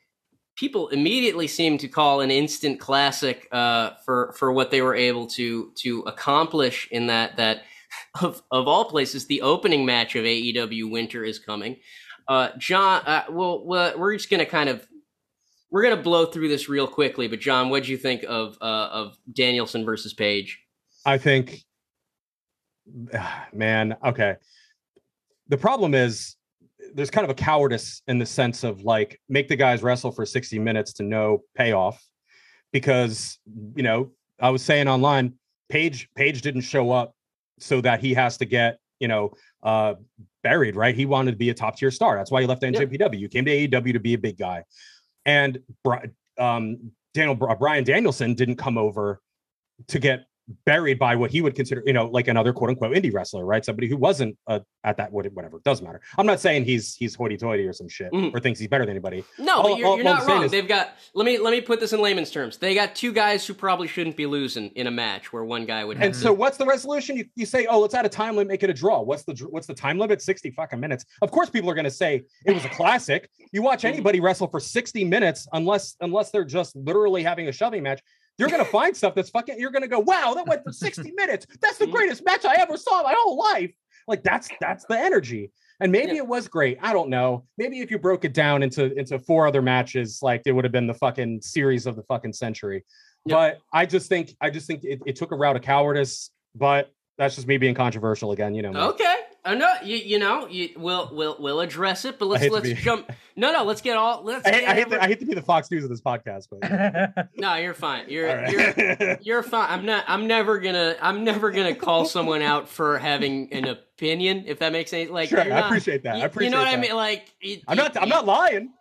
people immediately seem to call an instant classic uh, for for what they were able to to accomplish in that that of of all places the opening match of AEW Winter is coming. Uh, John, uh, well, we're just gonna kind of we're gonna blow through this real quickly. But John, what do you think of uh, of Danielson versus Page? I think, man, okay. The problem is there's kind of a cowardice in the sense of like make the guys wrestle for 60 minutes to no payoff. Because you know I was saying online Page Page didn't show up so that he has to get you know uh buried right? He wanted to be a top tier star. That's why he left NJPW you came to AEW to be a big guy. And um Daniel Bryan Danielson didn't come over to get buried by what he would consider, you know, like another quote unquote indie wrestler, right? Somebody who wasn't uh, at that whatever. it Doesn't matter. I'm not saying he's he's hoity-toity or some shit mm. or thinks he's better than anybody. No, all, but you're, all, you're all not wrong. Is, They've got. Let me let me put this in layman's terms. They got two guys who probably shouldn't be losing in a match where one guy would. have And to, so, what's the resolution? You, you say, oh, let's add a time limit, make it a draw. What's the what's the time limit? 60 fucking minutes. Of course, people are going to say it was a classic. You watch mm-hmm. anybody wrestle for 60 minutes, unless unless they're just literally having a shoving match you're gonna find stuff that's fucking. You're gonna go, wow, that went for 60 minutes. That's the greatest match I ever saw in my whole life. Like that's that's the energy. And maybe yeah. it was great. I don't know. Maybe if you broke it down into into four other matches, like it would have been the fucking series of the fucking century. Yeah. But I just think I just think it, it took a route of cowardice. But that's just me being controversial again. You know. Okay. Uh, no, you, you know, you, we'll we'll we'll address it, but let's let's be... jump. No, no, let's get all. Let's. I, I hate to, I hate to be the Fox News of this podcast, but no, you're fine. You're right. you're you're fine. I'm not. I'm never gonna. I'm never gonna call someone out for having an opinion. If that makes any like. Sure, not, I appreciate that. You, I appreciate. That. You know what that. I mean? Like, I'm not. I'm not lying.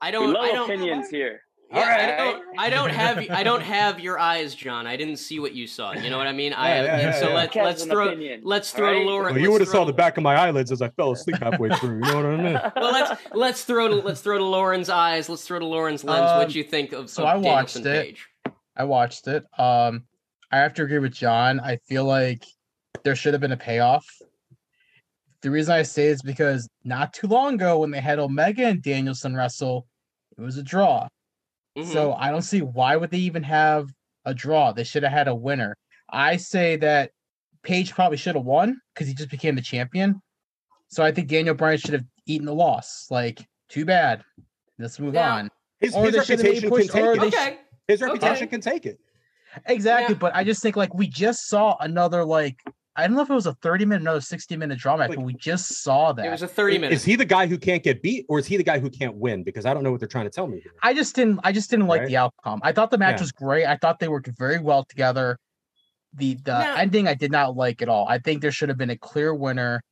I don't. I don't. Opinions here. Yeah, I don't, I don't have I don't have your eyes, John. I didn't see what you saw. You know what I mean? I yeah, yeah, so let, let's throw opinion, let's throw right? to Lauren. Well, you would have saw the back of my eyelids as I fell asleep halfway through. You know what I mean? well, let's let's throw to let's throw to Lauren's eyes. Let's throw to Lauren's lens. Um, what you think of? So of I watched Danielson it. Page? I watched it. Um, I have to agree with John. I feel like there should have been a payoff. The reason I say is because not too long ago, when they had Omega and Danielson wrestle, it was a draw. Mm-hmm. So I don't see why would they even have a draw. They should have had a winner. I say that Page probably should have won because he just became the champion. So I think Daniel Bryan should have eaten the loss. Like, too bad. Let's move yeah. on. His, his reputation can take it. Okay. His reputation okay. can take it. Exactly, yeah. but I just think like we just saw another like I don't know if it was a 30 minute, another 60 minute drama, like, but we just saw that. It was a 30 minute. Is he the guy who can't get beat, or is he the guy who can't win? Because I don't know what they're trying to tell me. Here. I just didn't. I just didn't like right? the outcome. I thought the match yeah. was great. I thought they worked very well together. The the now, ending I did not like at all. I think there should have been a clear winner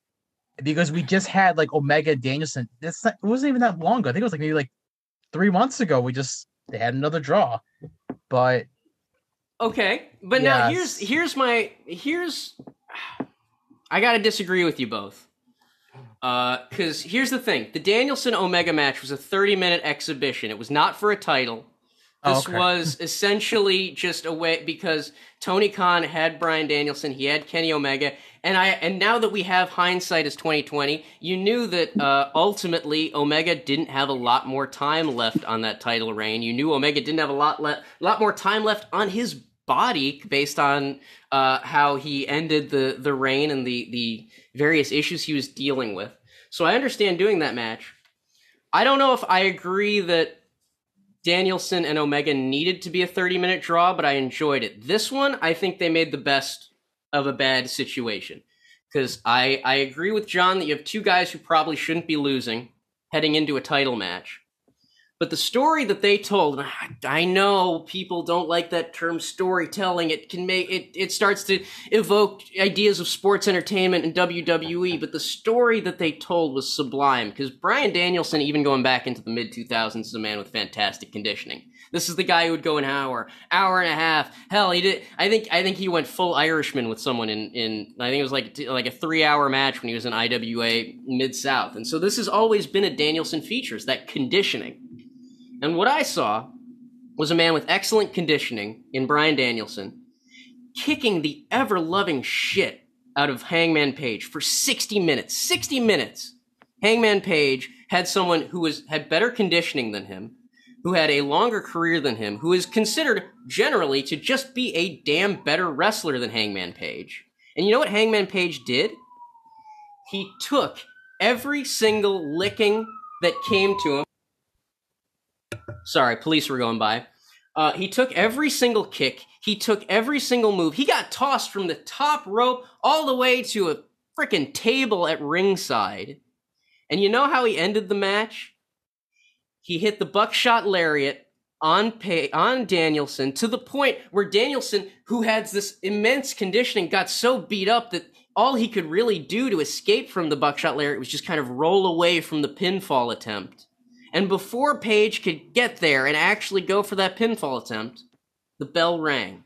because we just had like Omega Danielson. This it wasn't even that long ago. I think it was like maybe like three months ago. We just they had another draw, but okay. But yes. now here's here's my here's I gotta disagree with you both. Because uh, here's the thing: the Danielson Omega match was a 30 minute exhibition. It was not for a title. Oh, this oh, okay. was essentially just a way because Tony Khan had Bryan Danielson, he had Kenny Omega, and I and now that we have hindsight as 2020, you knew that uh, ultimately Omega didn't have a lot more time left on that title reign. You knew Omega didn't have a lot le- lot more time left on his body based on uh, how he ended the the reign and the the various issues he was dealing with. So I understand doing that match. I don't know if I agree that Danielson and Omega needed to be a 30 minute draw, but I enjoyed it. This one, I think they made the best of a bad situation. Because I, I agree with John that you have two guys who probably shouldn't be losing heading into a title match. But the story that they told, and I, I know people don't like that term storytelling. It can make it, it starts to evoke ideas of sports entertainment and WWE, but the story that they told was sublime because Bryan Danielson, even going back into the mid 2000s, is a man with fantastic conditioning. This is the guy who would go an hour, hour and a half. Hell, he did. I think I think he went full Irishman with someone in in. I think it was like like a three hour match when he was in IWA Mid South. And so this has always been a Danielson features that conditioning. And what I saw was a man with excellent conditioning in Bryan Danielson kicking the ever loving shit out of Hangman Page for 60 minutes. 60 minutes. Hangman Page had someone who was had better conditioning than him, who had a longer career than him, who is considered generally to just be a damn better wrestler than Hangman Page. And you know what Hangman Page did? He took every single licking that came to him. Sorry, police were going by. Uh, he took every single kick. He took every single move. He got tossed from the top rope all the way to a freaking table at ringside. And you know how he ended the match? He hit the buckshot lariat on pay, on Danielson to the point where Danielson, who had this immense conditioning, got so beat up that all he could really do to escape from the buckshot lariat was just kind of roll away from the pinfall attempt. And before Page could get there and actually go for that pinfall attempt, the bell rang.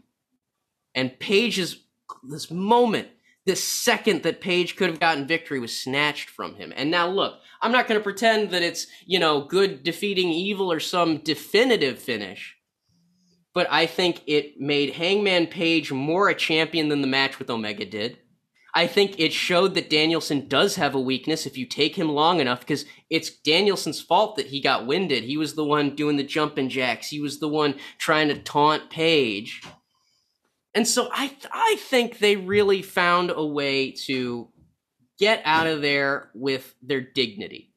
And Page's this moment, this second that Page could have gotten victory was snatched from him. And now look, I'm not going to pretend that it's, you know, good defeating evil or some definitive finish. But I think it made Hangman Page more a champion than the match with Omega did. I think it showed that Danielson does have a weakness if you take him long enough because it's Danielson's fault that he got winded. He was the one doing the jumping jacks. He was the one trying to taunt Page. And so I I think they really found a way to get out of there with their dignity.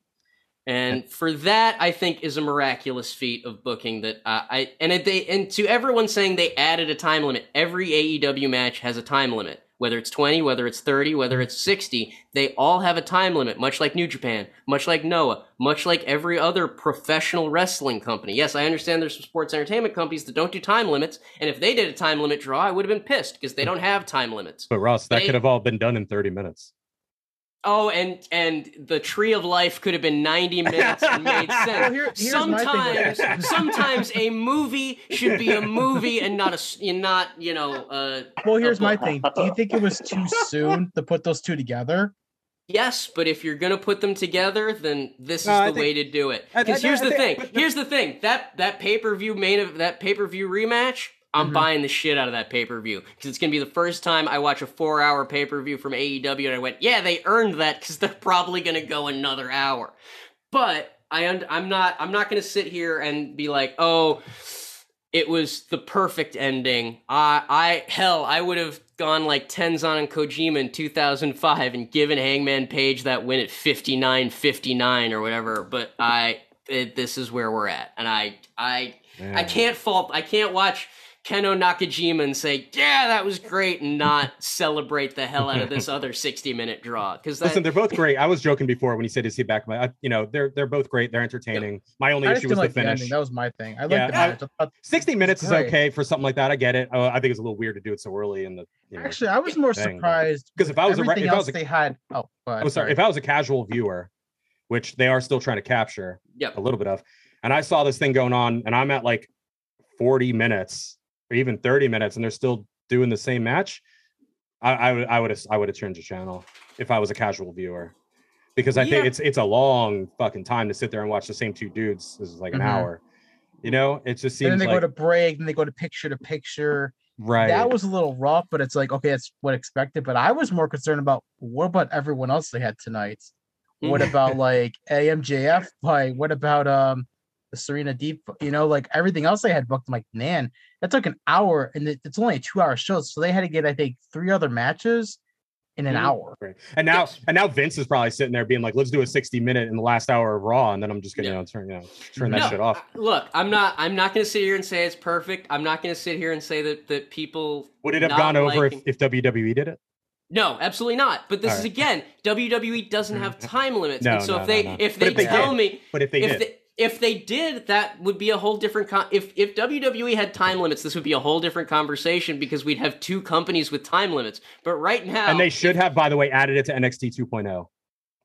And for that, I think is a miraculous feat of booking that uh, I and they and to everyone saying they added a time limit. Every AEW match has a time limit, whether it's twenty, whether it's thirty, whether it's sixty. They all have a time limit, much like New Japan, much like Noah, much like every other professional wrestling company. Yes, I understand there's some sports entertainment companies that don't do time limits, and if they did a time limit draw, I would have been pissed because they don't have time limits. But Ross, that They- could have all been done in 30 minutes. Oh, and and the tree of life could have been ninety minutes and made sense. Well, here- here's my thing sometimes, sometimes a movie should be a movie and not a and not you know. Uh, Well, here's a my thing. Do you think it was too soon to put those two together? Yes, but if you're gonna put them together, then this No, is I the think- way to do it. Because here's I the think- thing. but- Here's the thing. That that pay per view main of that pay per view rematch. I'm Mhm. buying the shit out of that pay per view because it's gonna be the first time I watch a four hour pay per view from AEW and I went, yeah, they earned that because they're probably gonna go another hour. But I und- I'm not I'm not gonna sit here and be like, oh, it was the perfect ending. I I hell, I would have gone like Tenzan and Kojima in 2005 and given Hangman Page that win at 59-59 or whatever. But I it, this is where we're at, and I I I can't fault. I can't watch. Kenoh Nakajima and say, "Yeah, that was great," and not celebrate the hell out of this other sixty-minute draw because Listen, they're both great. I was joking before when he said, "Is he back?" My, I, you know, they're they're both great. They're entertaining. My only I issue was the the finish. ending. That was my thing. I like Yeah, the I- match. I 60 minutes is okay for something like that. I get it. Uh, I think it's a little weird to do it so early in the. You know, Actually, I was more thing, but- surprised 'Cause if I was a re- everything if I was a- they had. Oh, go I'm sorry. If I was a casual viewer, which they are still trying to capture Yep. a little bit of, and I saw this thing going on, and I'm at like 40 minutes or even 30 minutes, and they're still doing the same match. I, I would I would have I would have changed the channel if I was a casual viewer, because I Yeah. think it's it's a long fucking time to sit there and watch the same two dudes. This is like an Mhm. hour. You know, it just and then they like go to break, then they go to picture to picture. right. That was a little rough, but it's like okay, that's what expected. But I was more concerned about what about everyone else they had tonight? What about like AMJF fight? What about um the Serena Deeb? You know, like everything else they had booked. I'm like, man, that took an hour, and it's only a two hour show, so they had to get I think three other matches in an Mhm. hour. Right. And now Yes. and now Vince is probably sitting there being like, let's do a 60 minute in the last hour of Raw, and then I'm just gonna Yeah. you know turn you know turn that No, shit off. Look, I'm not. I'm not going to sit here and say it's perfect. I'm not going to sit here and say that that people Would it have gone over liking- if, if WWE did it? No, absolutely not. But this All is again, WWE doesn't have time limits, No, and so no, if they no, no. if they, if they tell did- me But if they if did, they if they did, that would be a whole different. Con- if if WWE had time limits, this would be a whole different conversation because we'd have two companies with time limits. But right now, and they should have, by the way, added it to NXT 2.0.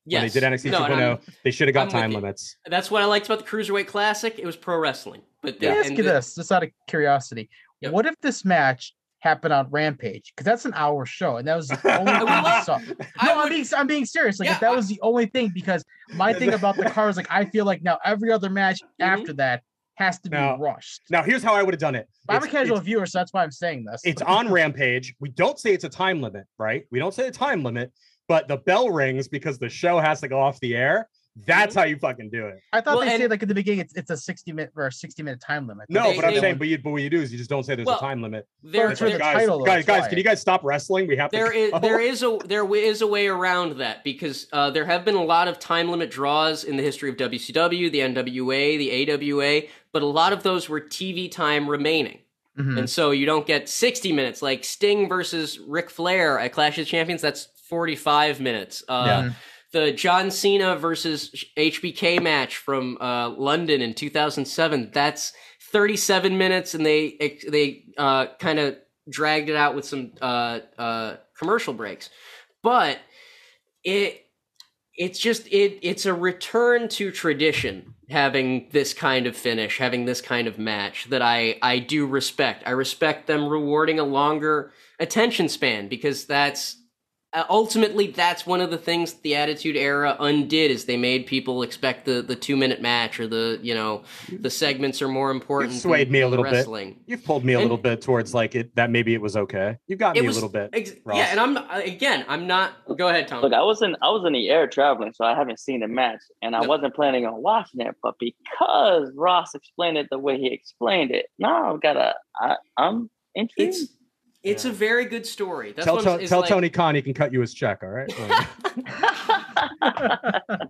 yes, When they did NXT No, 2.0, they should have got I'm time limits. That's what I liked about the Cruiserweight Classic. It was pro wrestling. But they, Let me ask you the- this, just out of curiosity. Yep. What if this match happened on Rampage? Because that's an hour show, and that was the only thing love- saw. I No, I'm being I'm being serious. Like Yeah, if that I- was the only thing, because my thing about the car is like I feel like now every other match Mhm. after that has to be rushed. Now, here's how I would have done it. I'm a casual viewer, so that's why I'm saying this. it's on Rampage. We don't say it's a time limit, right? We don't say a time limit, but the bell rings because the show has to go off the air. That's Mm-hmm. how you fucking do it. I thought Well, they and- said like at the beginning it's it's a 60 minute or a 60 minute time limit. No, They- but I'm they- saying, but, you, but what you do is you just don't say there's Well, a time limit. there, it's for the there- guys, title, guys, that's guys, why. can you guys stop wrestling? We have to. there is go. there is a there wi- is a way around that because uh, there have been a lot of time limit draws in the history of WCW, the NWA, the AWA, but a lot of those were TV time remaining. Mhm. And so you don't get 60 minutes like Sting versus Ric Flair at Clash of Champions. That's 45 minutes. Uh, Yeah. The John Cena versus HBK match from uh, London in 2007. That's 37 minutes, and they they uh, kind of dragged it out with some uh, uh, commercial breaks. But it it's just it it's a return to tradition having this kind of finish having this kind of match that i i do respect i respect them rewarding a longer attention span because that's Uh, ultimately that's one of the things the attitude era undid is they made people expect the the two minute match or the you know the segments are more important You've swayed than me a the little bit. wrestling. You've pulled me a And- little bit towards like it that maybe it was okay. You got me was- a little bit. Ex- Ross. yeah and i'm again i'm not go ahead tom Look, I was in I was in the air traveling, so I haven't seen the match, and I No. wasn't planning on watching it. But because Ross explained it the way he explained it, now I've got a I, I'm intrigued. it's it's a very good story that's tell what To- tell like- Tony Khan he can cut you his check. All right.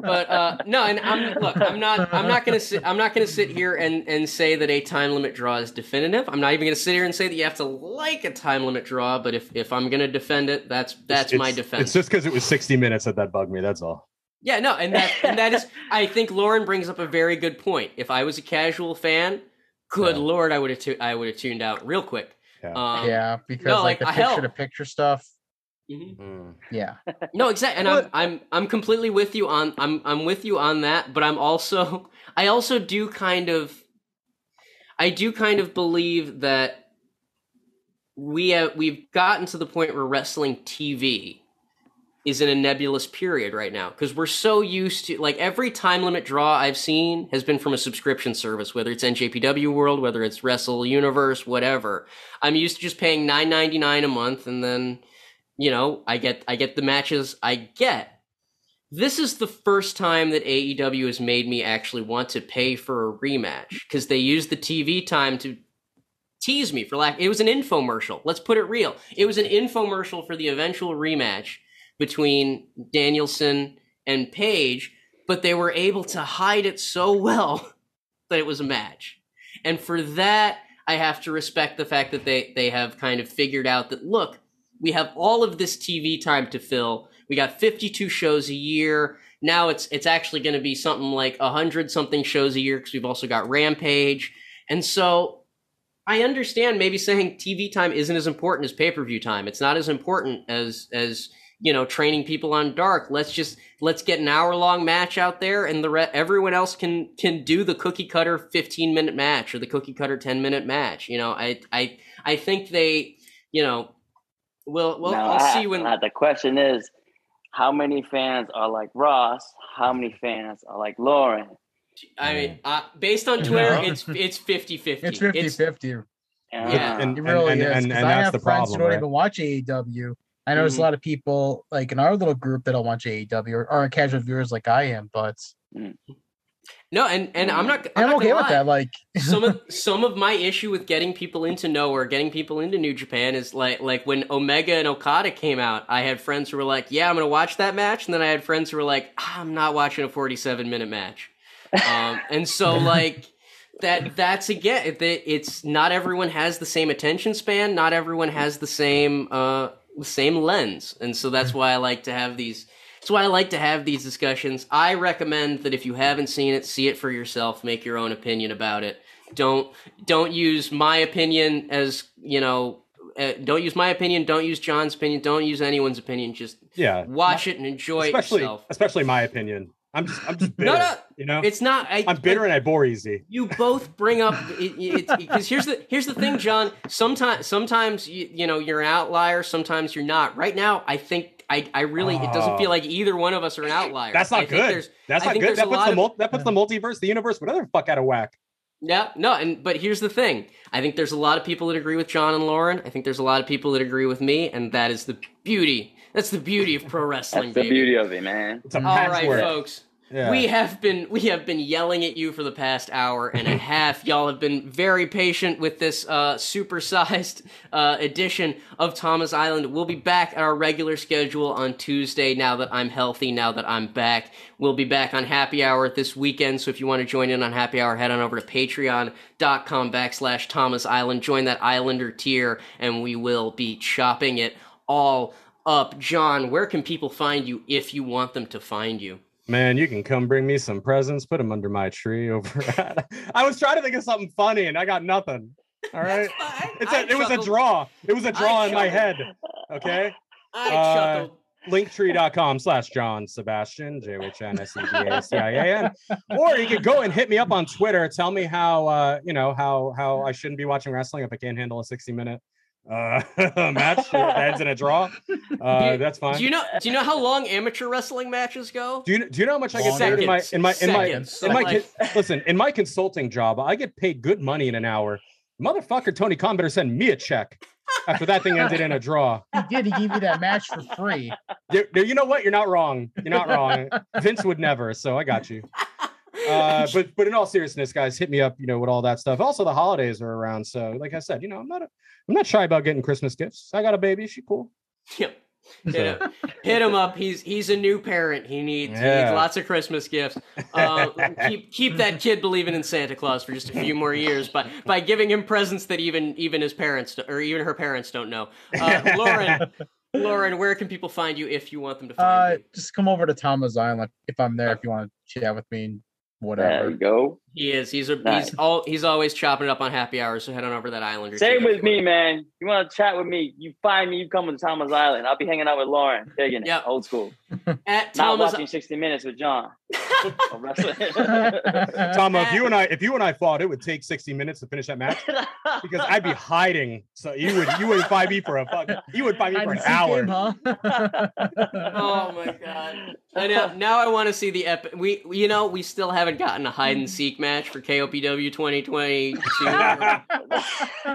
but uh, no, and I'm look, I'm not, I'm not gonna sit, I'm not gonna sit here and and say that a time limit draw is definitive. I'm not even gonna sit here and say that you have to like a time limit draw. But if if I'm gonna defend it, that's that's It's- my defense. It's just because it was 60 minutes that that bugged me. That's all. yeah, no, and that and that is, I think Lauren brings up a very good point. If I was a casual fan, good Yeah. lord, I would have tu- I would have tuned out real quick. Yeah. Um, yeah, because no, like, like, the hell. picture to picture stuff. mhm. Mm. Yeah. No, exactly, and I'm I'm I'm completely with you on I'm I'm with you on that, but I'm also I also do kind of I do kind of believe that we have we've gotten to the point where wrestling TV is in a nebulous period right now because we're so used to like every time limit draw I've seen has been from a subscription service, whether it's NJPW World, whether it's Wrestle Universe, whatever. I'm used to just paying nine ninety nine a month and then you know I get I get the matches I get. This is the first time that AEW has made me actually want to pay for a rematch because they used the TV time to tease me for lack. It was an infomercial. Let's put it real. It was an infomercial for the eventual rematch between Danielson and Page, but they were able to hide it so well that it was a match. And for that, I have to respect the fact that they they have kind of figured out that look, we have all of this TV time to fill. We got 52 shows a year. Now it's it's actually going to be something like 100 something shows a year because we've also got Rampage. And so I understand maybe saying TV time isn't as important as pay-per-view time. It's not as important as as you know training people on dark. Let's just let's get an hour-long match out there and the re- everyone else can can do the cookie cutter 15-minute match or the cookie cutter 10-minute match. You know, I I I think they, you know, we'll well Now, I'll I- see when the question is, how many fans are like Ross? How many fans are like Lauren? I mean, uh, based on You Twitter, know? it's it's 50-50. It's 50 50. Uh, Yeah. And- It really and- is. and- 'cause and I that's have the friends problem, who don't right? even watch AEW. I know there's Mhm. a lot of people like in our little group that don't watch AEW or aren't casual viewers like I am, but no, and and I'm not. I'm, I'm, not okay with lie. that. Like some of some of my issue with getting people into nowhere, getting people into New Japan is like like when Omega and Okada came out. I had friends who were like, "Yeah, I'm gonna watch that match," and then I had friends who were like, ah, "I'm not watching a 47 minute match." Um, and so like that that's again, it, it's not everyone has the same attention span. Not everyone has the same uh the same lens, and so that's why I like to have these That's why I like to have these discussions. I recommend that if you haven't seen it, see it for yourself, make your own opinion about it. Don't don't use my opinion as you know. Uh, don't use my opinion. Don't use John's opinion. Don't use anyone's opinion. Just Yeah. watch it and enjoy it especially yourself. especially my opinion. I'm just I'm just bitter. No, no, you know, it's not. I, I'm bitter and I bore easy. you both bring up because here's the here's the thing, John. Sometimes sometimes you, you know you're an outlier. Sometimes you're not. Right now, I think I I really it doesn't feel Oh. like either one of us are an outlier. That's not think good. That's I not good. That puts the of- that puts the multiverse, the universe, whatever the fuck out of whack. Yeah, no, and but here's the thing. I think there's a lot of people that agree with John and Lauren. I think there's a lot of people that agree with me, and that is the beauty. That's the beauty of pro wrestling. That's the baby. beauty of it, man. It's a All right, patchwork. folks. Yeah. We have been we have been yelling at you for the past hour and a half. Y'all have been very patient with this uh, supersized uh, edition of Tama's Island. We'll be back at our regular schedule on Tuesday. Now that I'm healthy, now that I'm back, we'll be back on Happy Hour this weekend. So if you want to join in on Happy Hour, head on over to Patreon.com backslash Tama's Island. Join that Islander tier, and we will be chopping it all up. John, where can people find you if you want them to find you? Man, you can come bring me some presents, put them under my tree over at. I was trying to think of something funny and I got nothing. All right. It's a, it was a draw. It was a draw in my head. Okay. I Uh, chuckled. Linktree.com slash John Sebastian, J H N S E B A C I A N. Or you could go and hit me up on Twitter. Tell me how uh, you know, how how I shouldn't be watching wrestling if I can't handle a 60 minute uh match that ends in a draw. Uh Do- that's fine. Do you know? Do you know how long amateur wrestling matches go? Do you do you know how much I get paid in my in my in my Seconds. in my Like- listen in my consulting job? I get paid good money in an hour. Motherfucker, Tony Khan better send me a check after that thing ended in a draw. He did. He gave you that match for free. You, you know what? You're not wrong. You're not wrong. Vince would never, so I got you. Uh, but but in all seriousness, guys, hit me up. You know, with all that stuff. Also, the holidays are around, so like I said, you know, I'm not a, I'm not shy about getting Christmas gifts. I got a baby. She cool. Yep. Hit him, hit him up. He's he's a new parent. He needs, he needs lots of Christmas gifts. Uh, keep keep that kid believing in Santa Claus for just a few more years, by by giving him presents that even even his parents or even her parents don't know. Uh, Lauren, Lauren, where can people find you if you want them to find Uh, you? just come over to Tama's Island if I'm there. If you want to chat with me, and There whatever. you go. He is. He's a, Nice. he's all he's always chopping it up on happy hours. So head on over to that Islander. Same with me, want. man. You want to chat with me? You find me. You come to Tama's Island. I'll be hanging out with Lauren, digging it, Yep. old school. At Not Thomas. watching 60 Minutes with John. Or wrestling. Tom, if you and I if you and I fought, it would take 60 minutes to finish that match because I'd be hiding. So you would you would find me for a fuck. You would find me for an hour. seek game, huh? Oh my god! I know. Now I want to see the epic. We, you know, we still haven't gotten a hide and seek match for KOPW 2022.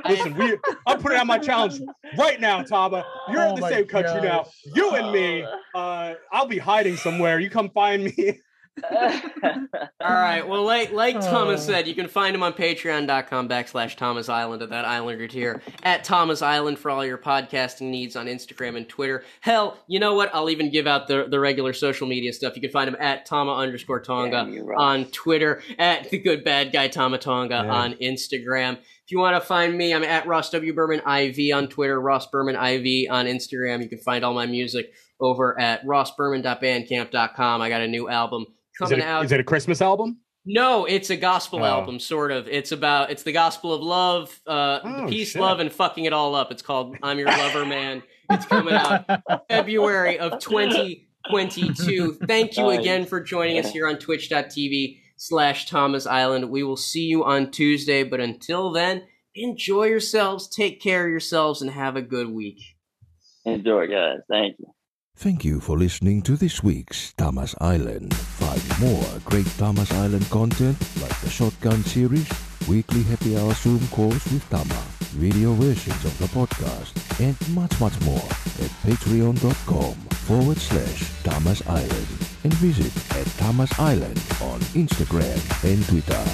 Listen, we I'm putting out my challenge right now, Tama. You're Oh in the same country now. You and me. Uh, I'll be hiding somewhere. You come find me. All right. Well, like like Thomas Oh. said, you can find him on Patreon.com backslash Tama's Island at that Islander tier. At Tama's Island for all your podcasting needs on Instagram and Twitter. Hell, you know what? I'll even give out the the regular social media stuff. You can find him at Tama underscore Tonga on Twitter, at the good bad guy Tama Tonga Yeah. on Instagram. If you want to find me, I'm at Ross W. Berman IV on Twitter, Ross Berman IV on Instagram. You can find all my music over at rossberman.bandcamp.com. I got a new album coming it, a, out. is it a Christmas album? No, it's a gospel Oh. album, sort of. It's about it's the gospel of love, uh, Oh, peace, shit. love, and fucking it all up. It's called "I'm Your Lover, Man." It's coming out February of 2022. Thank you Nice. again for joining us here on Twitch.tv slash Tama's Island. We will see you on Tuesday, but until then, enjoy yourselves, take care of yourselves, and have a good week. Enjoy, guys. Thank you. Thank you for listening to this week's Tama's Island. Find more great Tama's Island content like the Shotgun series, weekly happy hour Zoom calls with Tama, video versions of the podcast, and much, much more at patreon.com forward slash Tama's Island and visit at Tama's Island on Instagram and Twitter.